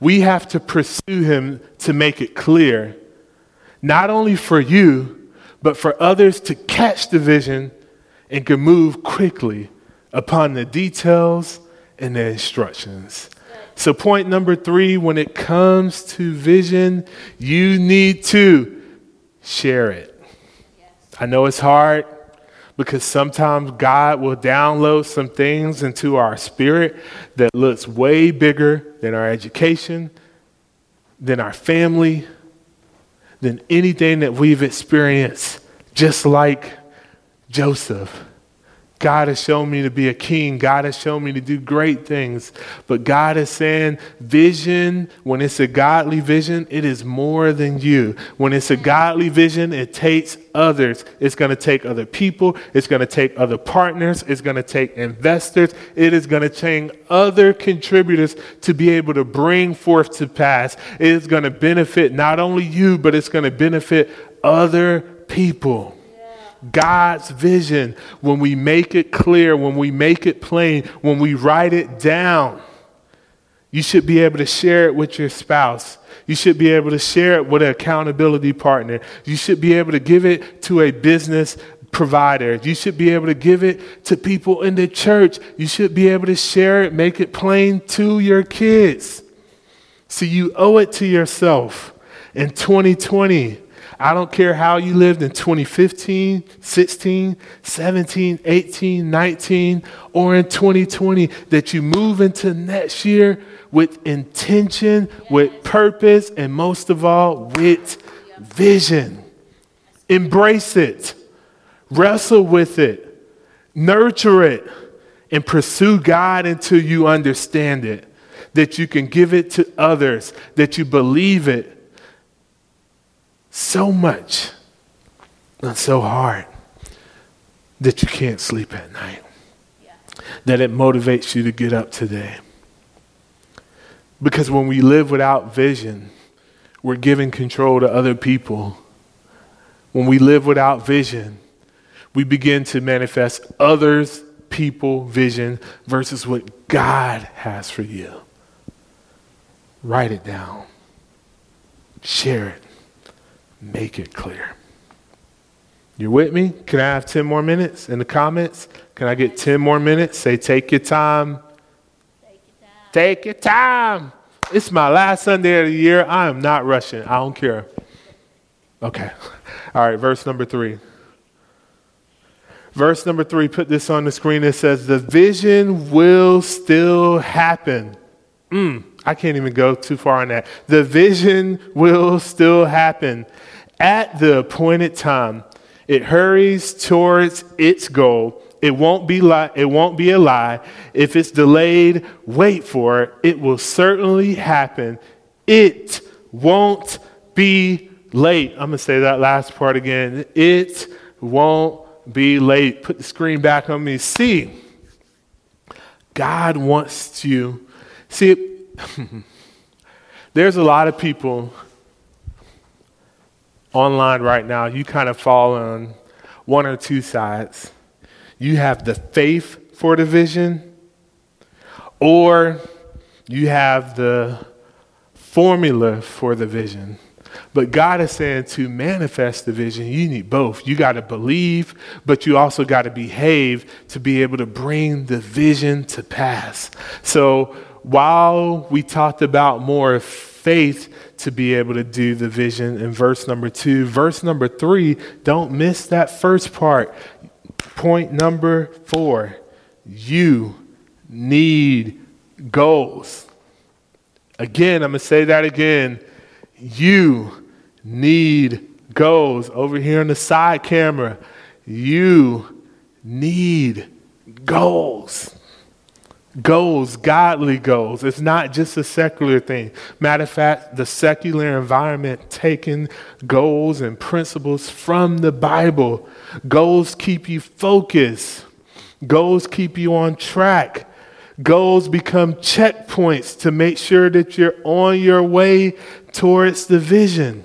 We have to pursue him to make it clear, not only for you, but for others to catch the vision and can move quickly upon the details and the instructions. So, point number three when it comes to vision, you need to share it. I know it's hard because sometimes God will download some things into our spirit that looks way bigger than our education, than our family, than anything that we've experienced, just like Joseph. God has shown me to be a king. God has shown me to do great things. But God is saying, vision, when it's a godly vision, it is more than you. When it's a godly vision, it takes others. It's going to take other people. It's going to take other partners. It's going to take investors. It is going to take other contributors to be able to bring forth to pass. It is going to benefit not only you, but it's going to benefit other people. God's vision, when we make it clear, when we make it plain, when we write it down, you should be able to share it with your spouse. You should be able to share it with an accountability partner. You should be able to give it to a business provider. You should be able to give it to people in the church. You should be able to share it, make it plain to your kids. So you owe it to yourself in 2020 I don't care how you lived in 2015, 16, 17, 18, 19, or in 2020, that you move into next year with intention, with purpose, and most of all, with vision. Embrace it, wrestle with it, nurture it, and pursue God until you understand it. That you can give it to others, that you believe it, so much and so hard that you can't sleep at night. Yeah. That it motivates you to get up today. Because when we live without vision, we're giving control to other people. When we live without vision, we begin to manifest others' people vision versus what God has for you. Write it down. Share it make it clear. You with me? Can I have 10 more minutes in the comments? Can I get 10 more minutes? Say, take your time. Take your time. Take your time. It's my last Sunday of the year. I am not rushing. I don't care. Okay. All right, verse number three. Verse number three, put this on the screen. It says, The vision will still happen. Mm, I can't even go too far on that. The vision will still happen at the appointed time. It hurries towards its goal. It won't be li- it won't be a lie. If it's delayed, wait for it. It will certainly happen. It won't be late. I'm going to say that last part again. It won't be late. Put the screen back on me. See, God wants you. See, there's a lot of people online right now, you kind of fall on one or two sides. You have the faith for the vision, or you have the formula for the vision. But God is saying to manifest the vision, you need both. You got to believe, but you also got to behave to be able to bring the vision to pass. So while we talked about more faith to be able to do the vision in verse number two, verse number three, don't miss that first part. Point number four you need goals. Again, I'm going to say that again. You need goals. Over here on the side camera, you need goals. Goals, godly goals. It's not just a secular thing. Matter of fact, the secular environment taking goals and principles from the Bible. Goals keep you focused, goals keep you on track. Goals become checkpoints to make sure that you're on your way towards the vision.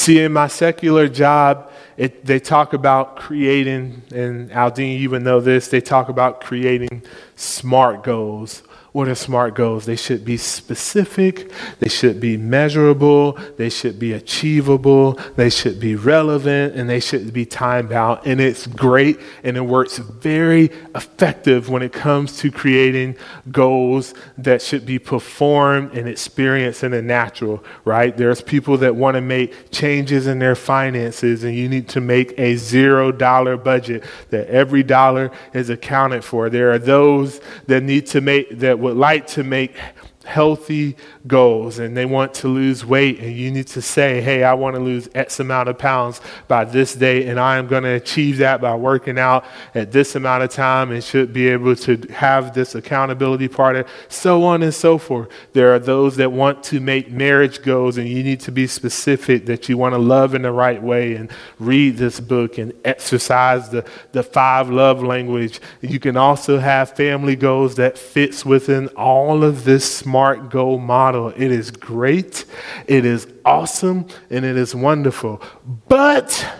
See, in my secular job, it, they talk about creating, and Aldine, you would know this, they talk about creating smart goals what are smart goals? They should be specific, they should be measurable, they should be achievable, they should be relevant, and they should be time bound. And it's great and it works very effective when it comes to creating goals that should be performed and experienced in the natural, right? There's people that want to make changes in their finances, and you need to make a zero dollar budget that every dollar is accounted for. There are those that need to make that would like to make healthy goals and they want to lose weight and you need to say hey i want to lose x amount of pounds by this day and i am going to achieve that by working out at this amount of time and should be able to have this accountability part so on and so forth. There are those that want to make marriage goals and you need to be specific that you want to love in the right way and read this book and exercise the, the five love language. You can also have family goals that fits within all of this smart goal model. It is great, it is awesome, and it is wonderful. But,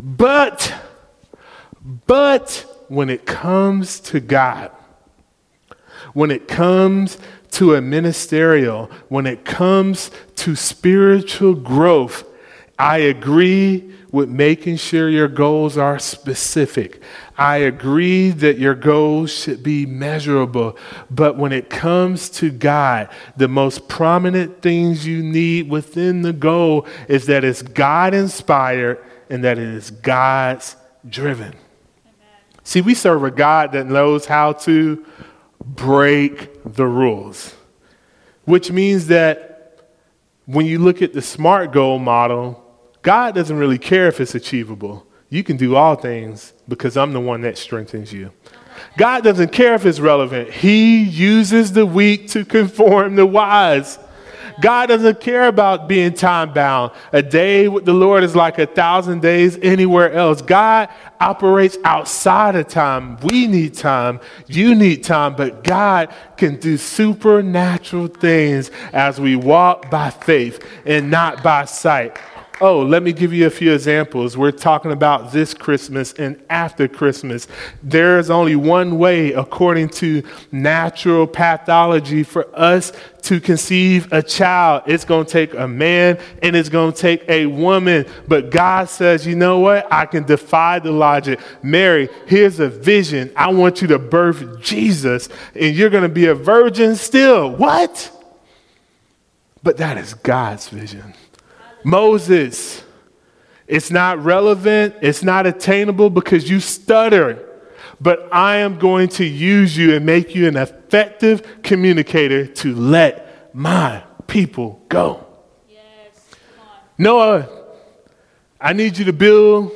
but, but when it comes to God, when it comes to a ministerial, when it comes to spiritual growth, I agree with making sure your goals are specific. I agree that your goals should be measurable. But when it comes to God, the most prominent things you need within the goal is that it's God inspired and that it is God's driven. See, we serve a God that knows how to break the rules, which means that when you look at the SMART goal model, God doesn't really care if it's achievable. You can do all things because I'm the one that strengthens you. God doesn't care if it's relevant. He uses the weak to conform the wise. God doesn't care about being time bound. A day with the Lord is like a thousand days anywhere else. God operates outside of time. We need time. You need time, but God can do supernatural things as we walk by faith and not by sight. Oh, let me give you a few examples. We're talking about this Christmas and after Christmas. There is only one way, according to natural pathology, for us to conceive a child. It's going to take a man and it's going to take a woman. But God says, you know what? I can defy the logic. Mary, here's a vision. I want you to birth Jesus, and you're going to be a virgin still. What? But that is God's vision. Moses, it's not relevant, it's not attainable because you stutter. But I am going to use you and make you an effective communicator to let my people go. Yes, Noah, I need you to build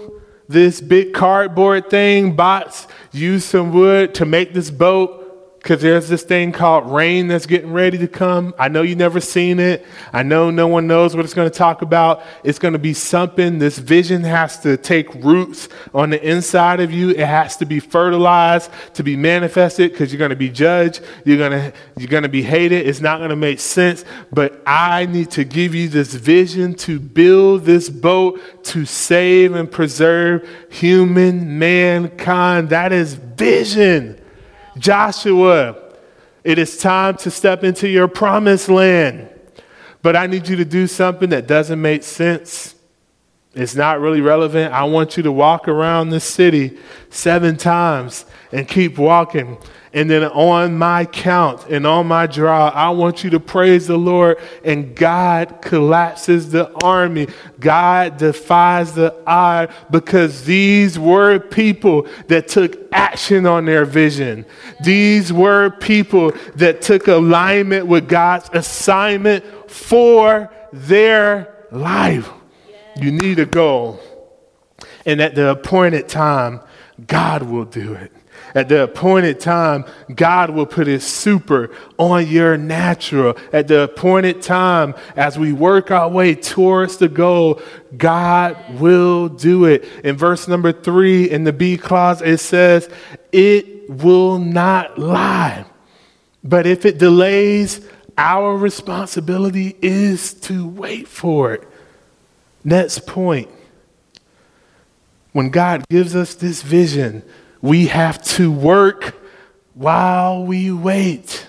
this big cardboard thing, box, use some wood to make this boat because there's this thing called rain that's getting ready to come. I know you've never seen it. I know no one knows what it's going to talk about. It's going to be something. This vision has to take roots on the inside of you. It has to be fertilized to be manifested because you're going to be judged. You're going to, you're going to be hated. It's not going to make sense. But I need to give you this vision to build this boat to save and preserve human mankind. That is vision. Joshua, it is time to step into your promised land. but I need you to do something that doesn't make sense. It's not really relevant. I want you to walk around this city seven times and keep walking. And then on my count and on my draw, I want you to praise the Lord. And God collapses the army. God defies the eye because these were people that took action on their vision. These were people that took alignment with God's assignment for their life. You need a goal. And at the appointed time, God will do it. At the appointed time, God will put his super on your natural. At the appointed time, as we work our way towards the goal, God will do it. In verse number three, in the B clause, it says, It will not lie. But if it delays, our responsibility is to wait for it. Next point. When God gives us this vision, we have to work while we wait.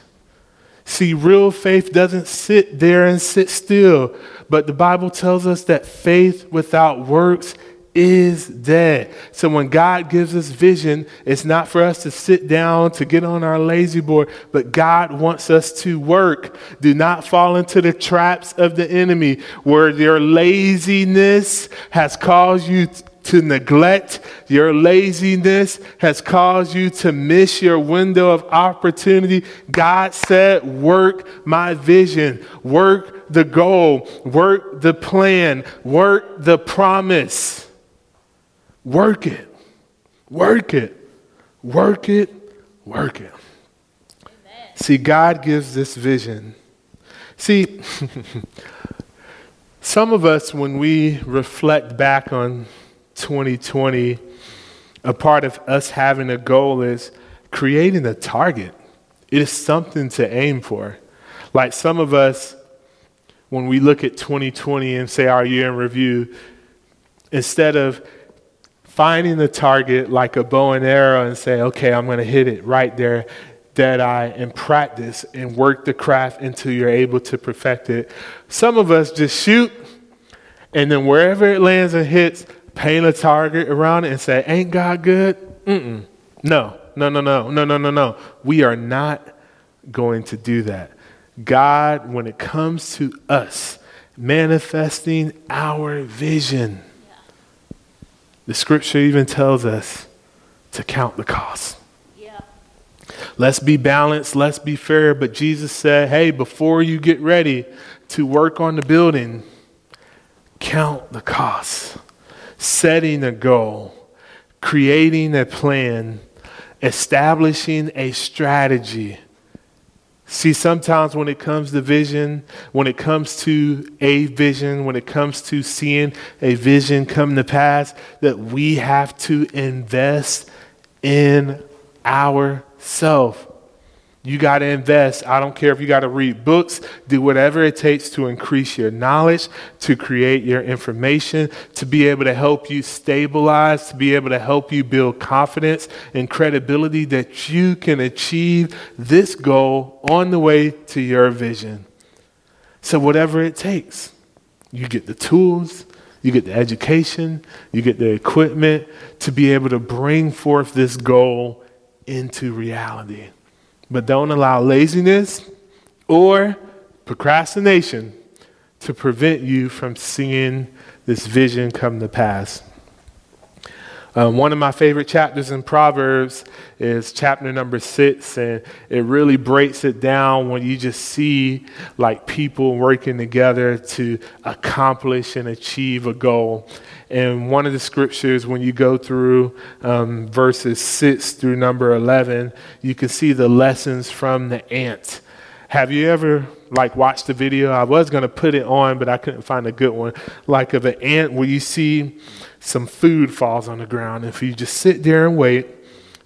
See, real faith doesn't sit there and sit still, but the Bible tells us that faith without works is dead. So when God gives us vision, it's not for us to sit down to get on our La-Z-Boy, but God wants us to work. Do not fall into the traps of the enemy where your laziness has caused you to neglect. Your laziness has caused you to miss your window of opportunity. God said, work my vision, work the goal, work the plan, work the promise. Work it. Work it. Work it. Work it. See, God gives this vision. See, some of us, when we reflect back on 2020, a part of us having a goal is creating a target. It is something to aim for. Like some of us, when we look at 2020 and say our year in review, instead of finding the target like a bow and arrow and say, okay, I'm going to hit it right there, that I and practice and work the craft until you're able to perfect it. Some of us just shoot, and then wherever it lands and hits, paint a target around it and say, ain't God good? Mm-mm. No, no, no, no, no, no, no, no. We are not going to do that. God, when it comes to us manifesting our vision, the scripture even tells us to count the cost. Yeah. Let's be balanced, let's be fair. But Jesus said, hey, before you get ready to work on the building, count the cost. Setting a goal, creating a plan, establishing a strategy. See, sometimes when it comes to vision, when it comes to a vision, when it comes to seeing a vision come to pass, that we have to invest in ourselves. You got to invest. I don't care if you got to read books, do whatever it takes to increase your knowledge, to create your information, to be able to help you stabilize, to be able to help you build confidence and credibility that you can achieve this goal on the way to your vision. So, whatever it takes, you get the tools, you get the education, you get the equipment to be able to bring forth this goal into reality. But don't allow laziness or procrastination to prevent you from seeing this vision come to pass. Um, one of my favorite chapters in Proverbs is chapter number six, and it really breaks it down when you just see like people working together to accomplish and achieve a goal. And one of the scriptures, when you go through um, verses six through number 11, you can see the lessons from the ant. Have you ever like watched the video? I was going to put it on, but I couldn't find a good one. Like of an ant where you see some food falls on the ground. If you just sit there and wait,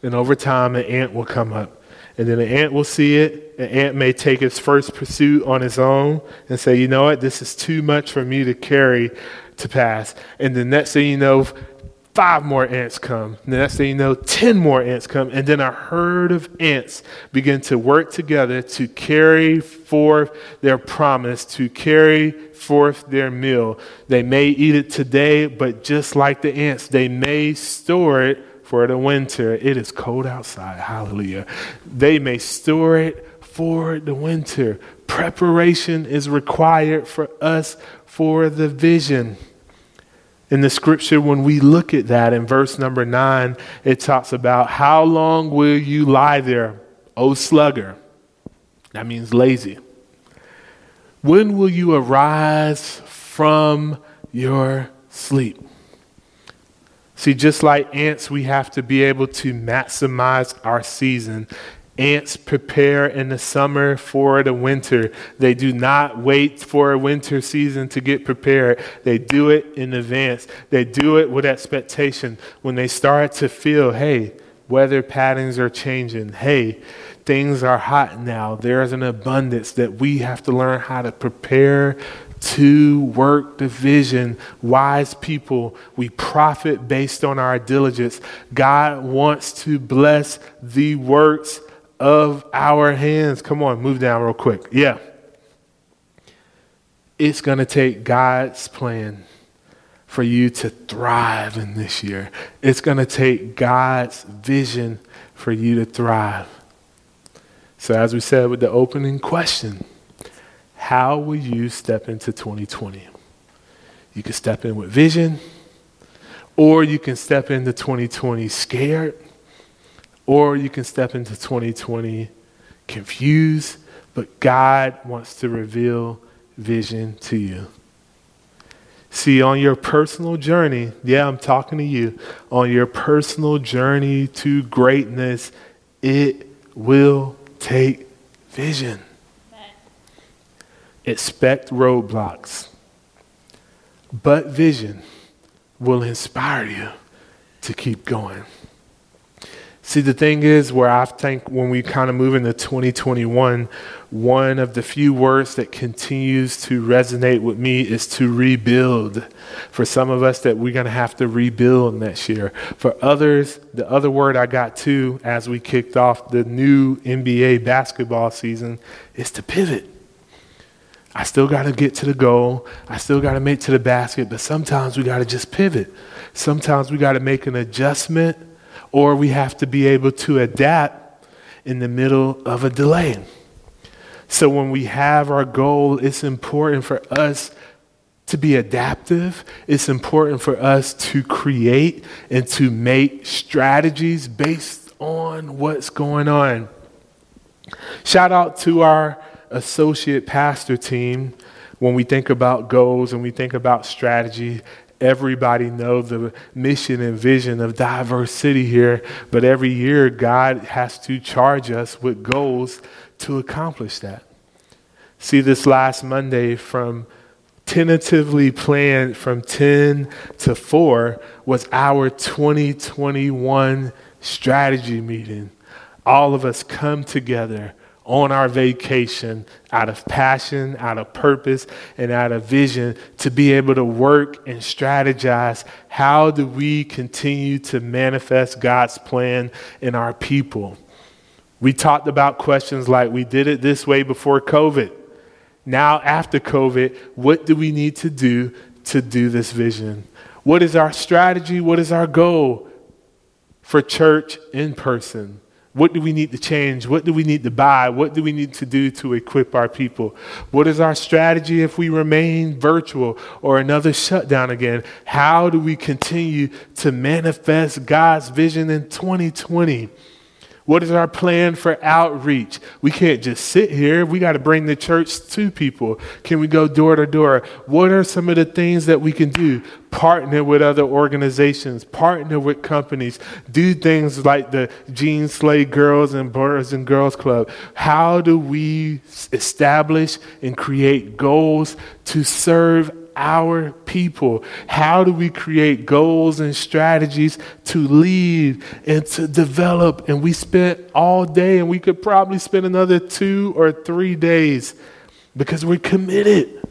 and over time an ant will come up. And then the ant will see it. An ant may take its first pursuit on its own and say, you know what, this is too much for me to carry to pass. And the next thing you know, five more ants come. The next thing you know, 10 more ants come. And then a herd of ants begin to work together to carry forth their promise, to carry forth their meal. They may eat it today, but just like the ants, they may store it for the winter. It is cold outside. Hallelujah. They may store it for the winter. Preparation is required for us for the vision. In the scripture, when we look at that in verse number nine, it talks about how long will you lie there, O slugger? That means lazy. When will you arise from your sleep? See, just like ants, we have to be able to maximize our season. Ants prepare in the summer for the winter. They do not wait for a winter season to get prepared. They do it in advance. They do it with expectation. When they start to feel, hey, weather patterns are changing. Hey, things are hot now. There's an abundance that we have to learn how to prepare to work the vision. Wise people, we profit based on our diligence. God wants to bless the works of our hands. Come on, move down real quick. Yeah. It's going to take God's plan for you to thrive in this year. It's going to take God's vision for you to thrive. So, as we said with the opening question, how will you step into 2020? You can step in with vision, or you can step into 2020 scared or you can step into 2020 confused, but God wants to reveal vision to you. See, on your personal journey, yeah, I'm talking to you, on your personal journey to greatness, it will take vision. Expect roadblocks, but vision will inspire you to keep going. See, the thing is, where I think when we kind of move into 2021, one of the few words that continues to resonate with me is to rebuild. For some of us, that we're going to have to rebuild next year. For others, the other word I got too as we kicked off the new NBA basketball season is to pivot. I still got to get to the goal. I still got to make to the basket, but sometimes we got to just pivot. Sometimes we got to make an adjustment or we have to be able to adapt in the middle of a delay. So when we have our goal, it's important for us to be adaptive. It's important for us to create and to make strategies based on what's going on. Shout out to our associate pastor team when we think about goals and we think about strategy everybody know the mission and vision of Diverse City here but every year god has to charge us with goals to accomplish that. See this last monday from tentatively planned from 10 to 4 was our 2021 strategy meeting. All of us come together on our vacation out of passion, out of purpose, and out of vision to be able to work and strategize how do we continue to manifest God's plan in our people. We talked about questions like we did it this way before COVID. Now, after COVID, what do we need to do to do this vision? What is our strategy? What is our goal for church in person? What do we need to change? What do we need to buy? What do we need to do to equip our people? What is our strategy if we remain virtual or another shutdown again? How do we continue to manifest God's vision in 2020? What is our plan for outreach? We can't just sit here. We got to bring the church to people. Can we go door to door? What are some of the things that we can do? Partner with other organizations, partner with companies, do things like the Jean Slay Girls and Boys and Girls Club. How do we establish and create goals to serve our people? How do we create goals and strategies to lead and to develop? And we spent all day, and we could probably spend another two or three days because we're committed.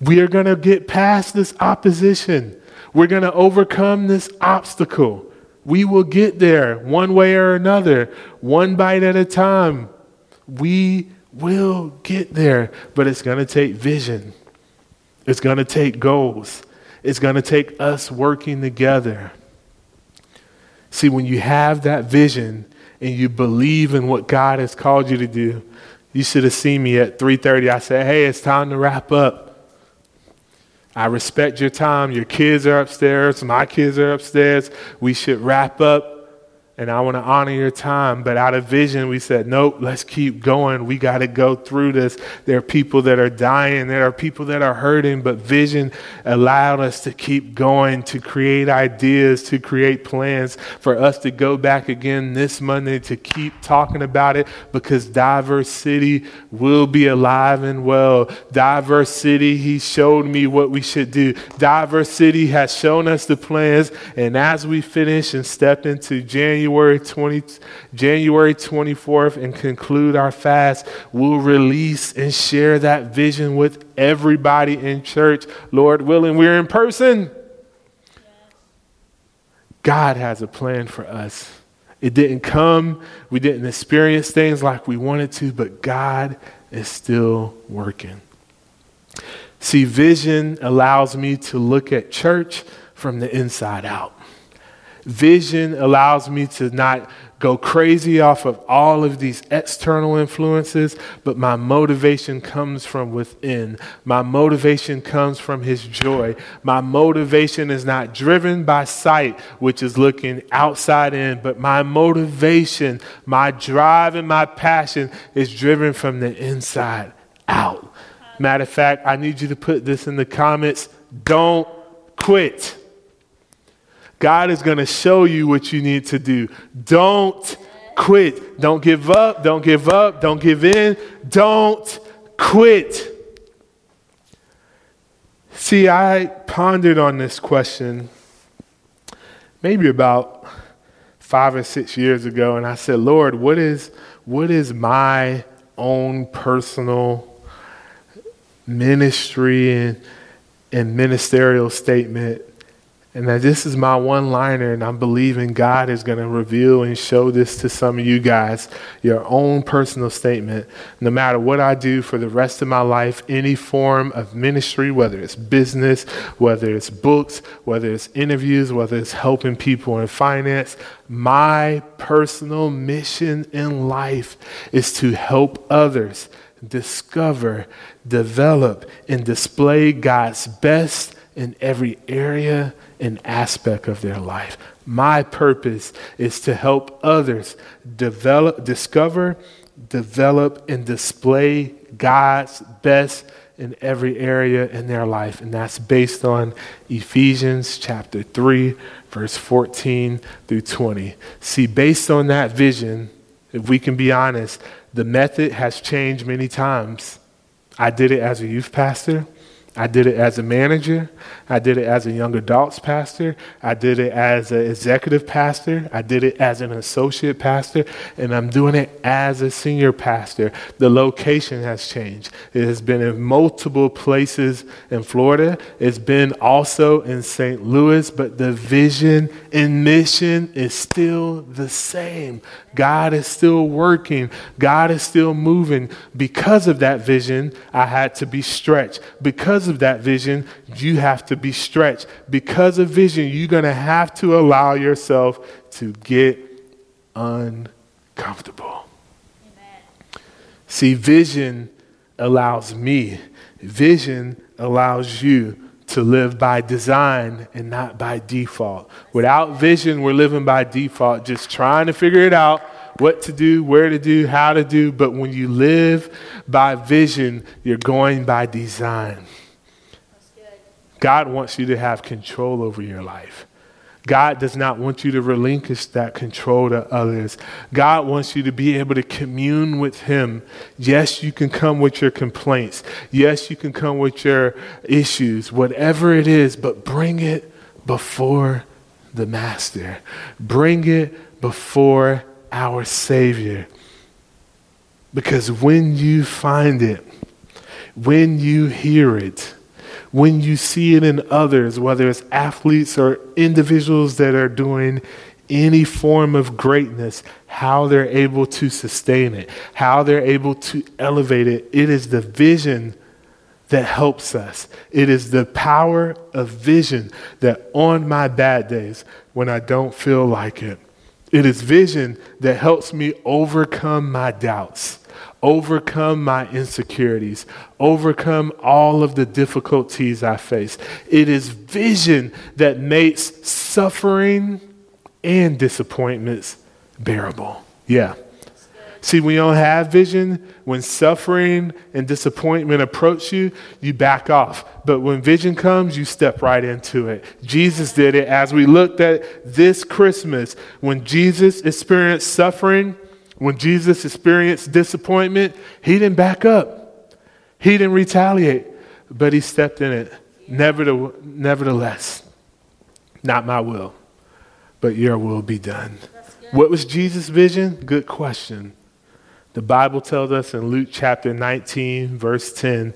We are going to get past this opposition. We're going to overcome this obstacle. We will get there one way or another, one bite at a time. We will get there, but it's going to take vision. It's going to take goals. It's going to take us working together. See, when you have that vision and you believe in what God has called you to do, you should have seen me at 3:30. I said, "Hey, it's time to wrap up." I respect your time. Your kids are upstairs. My kids are upstairs. We should wrap up and I want to honor your time. But out of vision, we said, nope, let's keep going. We got to go through this. There are people that are dying, there are people that are hurting, but vision allowed us to keep going, to create ideas, to create plans for us to go back again this Monday to keep talking about it because Diverse City will be alive and well. Diverse City, He showed me what we should do. Diverse City has shown us the plans, and as we finish and step into January, January 20, January 24th and conclude our fast, we'll release and share that vision with everybody in church. Lord willing, we're in person. God has a plan for us. It didn't come, we didn't experience things like we wanted to, but God is still working. See, vision allows me to look at church from the inside out. Vision allows me to not go crazy off of all of these external influences, but my motivation comes from within. My motivation comes from His joy. My motivation is not driven by sight, which is looking outside in, but my motivation, my drive, and my passion is driven from the inside out. Matter of fact, I need you to put this in the comments. Don't quit. God is going to show you what you need to do. Don't quit. Don't give up. Don't give up. Don't give in. Don't quit. See, I pondered on this question maybe about five or six years ago, and I said, Lord, what is, what is my own personal ministry and, and ministerial statement and that this is my one liner, and I'm believing God is going to reveal and show this to some of you guys, your own personal statement. No matter what I do for the rest of my life, any form of ministry, whether it's business, whether it's books, whether it's interviews, whether it's helping people in finance, my personal mission in life is to help others discover, develop, and display God's best in every area and aspect of their life. My purpose is to help others develop, discover, develop, and display God's best in every area in their life. And that's based on Ephesians chapter 3, verse 14 through 20. See, based on that vision, if we can be honest, the method has changed many times. I did it as a youth pastor. I did it as a manager. I did it as a young adults pastor. I did it as an executive pastor. I did it as an associate pastor. And I'm doing it as a senior pastor. The location has changed. It has been in multiple places in Florida. It's been also in St. Louis, but the vision and mission is still the same. God is still working. God is still moving. Because of that vision, I had to be stretched. Because of that vision, you have to be stretched. Because of vision, you're going to have to allow yourself to get uncomfortable. Amen. See, vision allows me, vision allows you to live by design and not by default. Without vision, we're living by default, just trying to figure it out what to do, where to do, how to do. But when you live by vision, you're going by design. God wants you to have control over your life. God does not want you to relinquish that control to others. God wants you to be able to commune with Him. Yes, you can come with your complaints. Yes, you can come with your issues, whatever it is, but bring it before the Master. Bring it before our Savior. Because when you find it, when you hear it, when you see it in others, whether it's athletes or individuals that are doing any form of greatness, how they're able to sustain it, how they're able to elevate it. It is the vision that helps us. It is the power of vision that on my bad days, when I don't feel like it, it is vision that helps me overcome my doubts, overcome my insecurities, overcome all of the difficulties I face. It is vision that makes suffering and disappointments bearable. Yeah. See, when you don't have vision, when suffering and disappointment approach you, you back off. But when vision comes, you step right into it. Jesus did it as we looked at this Christmas. When Jesus experienced suffering, when Jesus experienced disappointment, he didn't back up, he didn't retaliate, but he stepped in it. Nevertheless, not my will, but your will be done. What was Jesus' vision? Good question. The Bible tells us in Luke chapter 19, verse 10,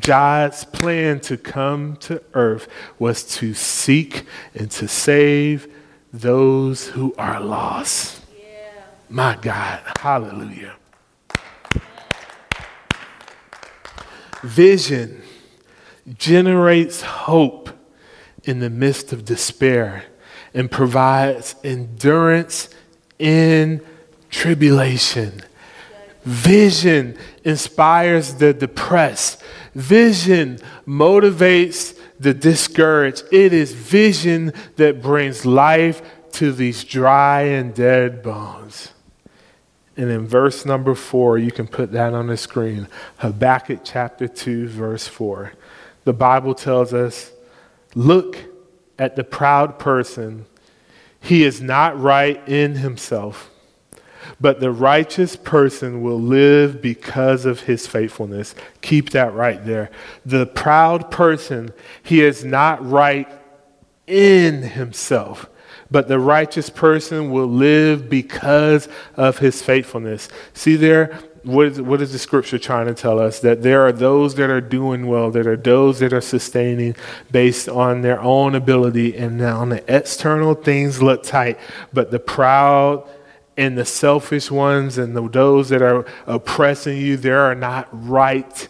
God's plan to come to earth was to seek and to save those who are lost. My God, hallelujah. Vision generates hope in the midst of despair and provides endurance in tribulation. Vision inspires the depressed. Vision motivates the discouraged. It is vision that brings life to these dry and dead bones. And in verse number four, you can put that on the screen Habakkuk chapter 2, verse 4. The Bible tells us look at the proud person. He is not right in himself but the righteous person will live because of his faithfulness. Keep that right there. The proud person, he is not right in himself, but the righteous person will live because of his faithfulness. See there, what is, what is the scripture trying to tell us? That there are those that are doing well, that are those that are sustaining based on their own ability, and on the external things look tight, but the proud and the selfish ones and the, those that are oppressing you, they are not right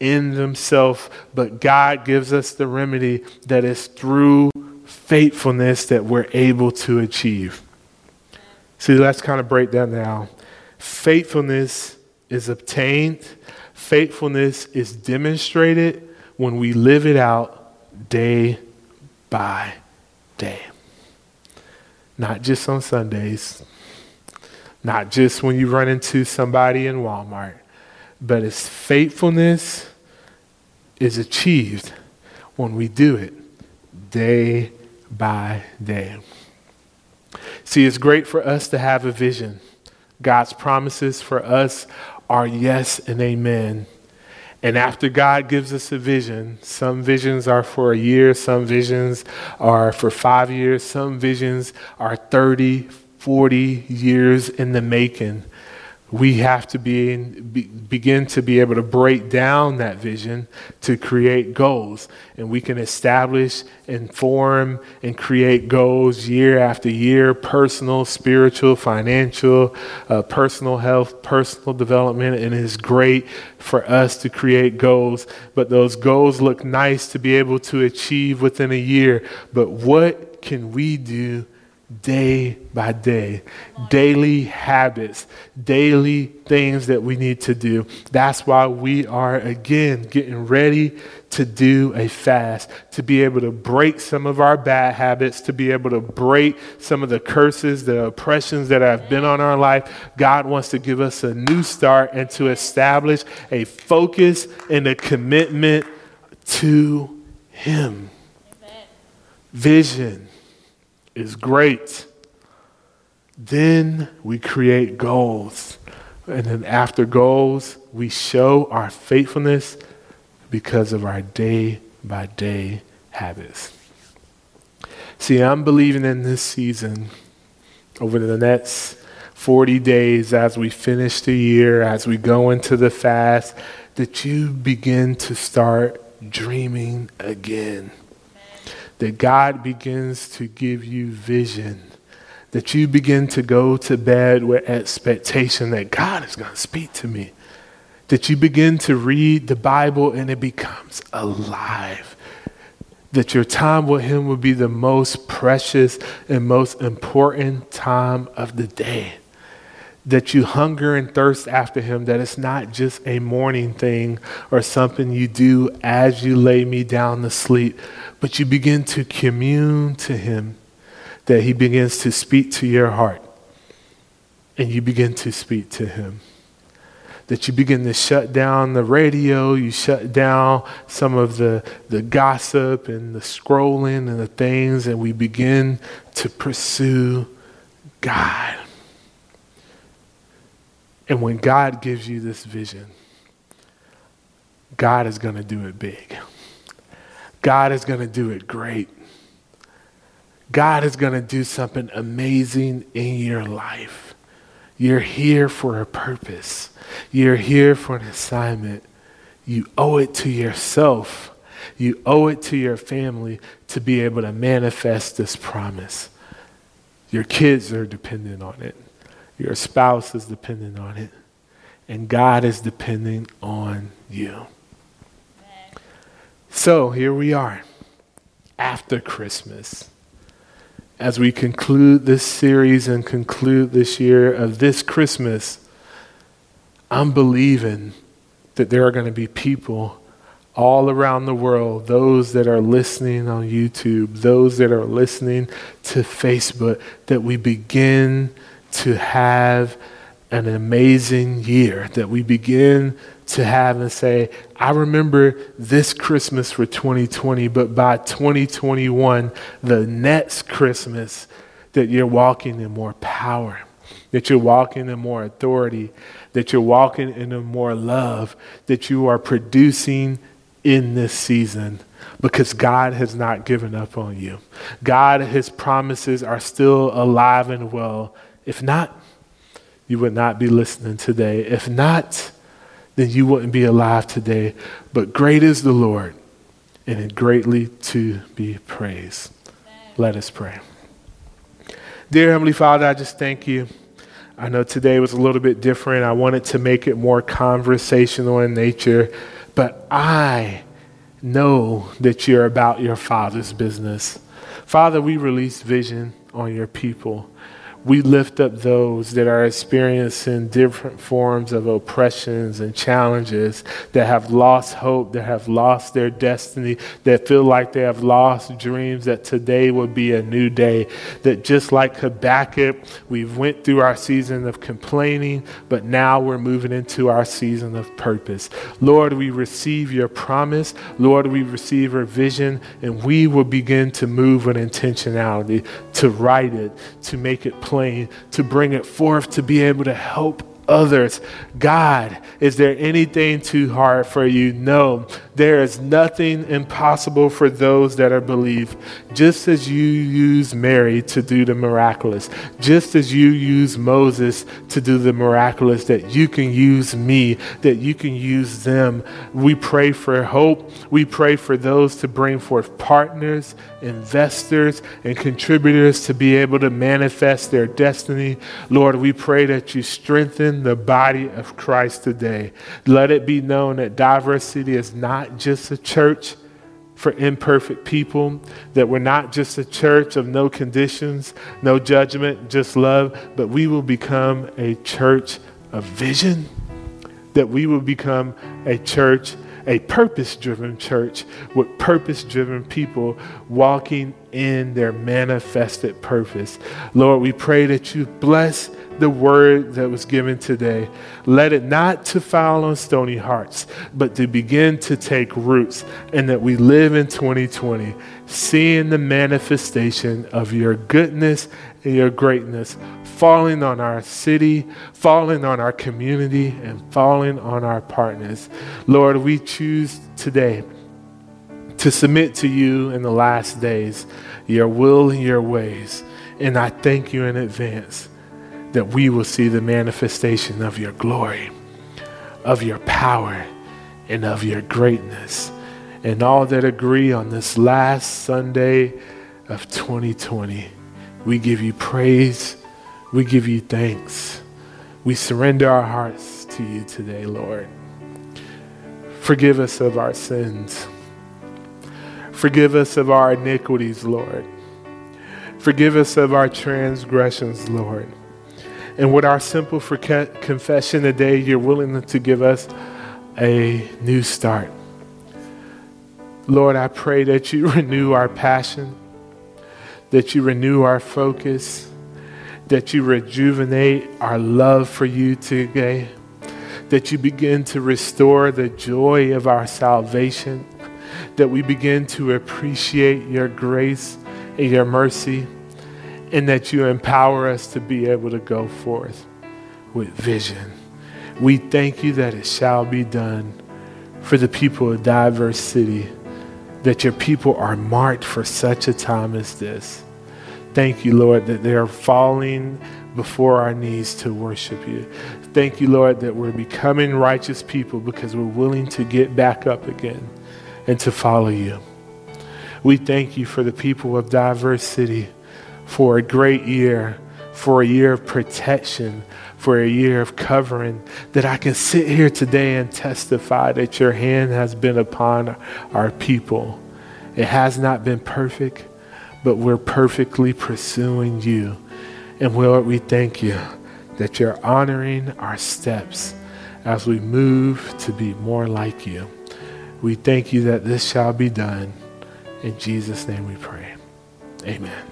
in themselves. But God gives us the remedy that is through faithfulness that we're able to achieve. See, let's kind of break that down. Faithfulness is obtained, faithfulness is demonstrated when we live it out day by day. Not just on Sundays, not just when you run into somebody in Walmart, but its faithfulness is achieved when we do it day by day. See, it's great for us to have a vision. God's promises for us are yes and amen. And after God gives us a vision, some visions are for a year, some visions are for five years, some visions are 30, 40 years in the making. We have to be, be, begin to be able to break down that vision to create goals. And we can establish and form and create goals year after year personal, spiritual, financial, uh, personal health, personal development. And it is great for us to create goals. But those goals look nice to be able to achieve within a year. But what can we do day by day, daily habits, daily things that we need to do. That's why we are again getting ready to do a fast, to be able to break some of our bad habits, to be able to break some of the curses, the oppressions that have been on our life. God wants to give us a new start and to establish a focus and a commitment to Him. Amen. Vision is great. Then we create goals. And then after goals, we show our faithfulness because of our day by day habits. See, I'm believing in this season over the next 40 days as we finish the year, as we go into the fast, that you begin to start dreaming again. That God begins to give you vision. That you begin to go to bed with expectation that God is going to speak to me. That you begin to read the Bible and it becomes alive that your time with Him will be the most precious and most important time of the day. That you hunger and thirst after Him, that it's not just a morning thing or something you do as you lay me down to sleep, but you begin to commune to Him, that He begins to speak to your heart, and you begin to speak to Him that you begin to shut down the radio, you shut down some of the, the gossip and the scrolling and the things, and we begin to pursue God. And when God gives you this vision, God is going to do it big. God is going to do it great. God is going to do something amazing in your life. You're here for a purpose. You're here for an assignment. You owe it to yourself. You owe it to your family to be able to manifest this promise. Your kids are dependent on it. Your spouse is dependent on it. And God is depending on you. So here we are after Christmas. As we conclude this series and conclude this year of this Christmas, I'm believing that there are going to be people all around the world, those that are listening on YouTube, those that are listening to Facebook, that we begin to have an amazing year, that we begin to have and say, I remember this Christmas for 2020, but by 2021, the next Christmas, that you're walking in more power, that you're walking in more authority, that you're walking in more love, that you are producing in this season because God has not given up on you. God, His promises are still alive and well. If not, you would not be listening today. If not, then you wouldn't be alive today. But great is the Lord, and it greatly to be praised. Let us pray. Dear Heavenly Father, I just thank you. I know today was a little bit different. I wanted to make it more conversational in nature, but I know that you're about your Father's business. Father, we release vision on your people we lift up those that are experiencing different forms of oppressions and challenges, that have lost hope, that have lost their destiny, that feel like they have lost dreams, that today will be a new day. That just like Habakkuk, we've went through our season of complaining, but now we're moving into our season of purpose. Lord, we receive your promise. Lord, we receive your vision, and we will begin to move with intentionality, to write it, to make it plain, to bring it forth, to be able to help others. God, is there anything too hard for you? No, there is nothing impossible for those that are believed. Just as you use Mary to do the miraculous, just as you use Moses to do the miraculous, that you can use me, that you can use them. We pray for hope. We pray for those to bring forth partners, investors, and contributors to be able to manifest their destiny. Lord, we pray that you strengthen the body of Christ today. Let it be known that Diverse City is not just a church for imperfect people, that we're not just a church of no conditions, no judgment, just love, but we will become a church of vision, that we will become a church, a purpose driven church with purpose driven people walking in their manifested purpose. Lord, we pray that you bless the word that was given today. Let it not to fall on stony hearts, but to begin to take roots, and that we live in 2020 seeing the manifestation of your goodness your greatness falling on our city, falling on our community, and falling on our partners. Lord, we choose today to submit to you in the last days your will and your ways. And I thank you in advance that we will see the manifestation of your glory, of your power, and of your greatness. and all that agree on this last Sunday of 2020. We give you praise. We give you thanks. We surrender our hearts to you today, Lord. Forgive us of our sins. Forgive us of our iniquities, Lord. Forgive us of our transgressions, Lord. And with our simple confession today, you're willing to give us a new start. Lord, I pray that you renew our passion, that you renew our focus, that you rejuvenate our love for you today, that you begin to restore the joy of our salvation, that we begin to appreciate your grace and your mercy, and that you empower us to be able to go forth with vision. We thank you that it shall be done for the people of Diverse City, that your people are marked for such a time as this. Thank you, Lord, that they are falling before our knees to worship you. Thank you, Lord, that we're becoming righteous people because we're willing to get back up again and to follow you. We thank you for the people of Diverse City for a great year, for a year of protection, for a year of covering, that I can sit here today and testify that your hand has been upon our people. It has not been perfect, but we're perfectly pursuing you. And Lord, we thank you that you're honoring our steps as we move to be more like you. We thank you that this shall be done. In Jesus' name we pray. Amen.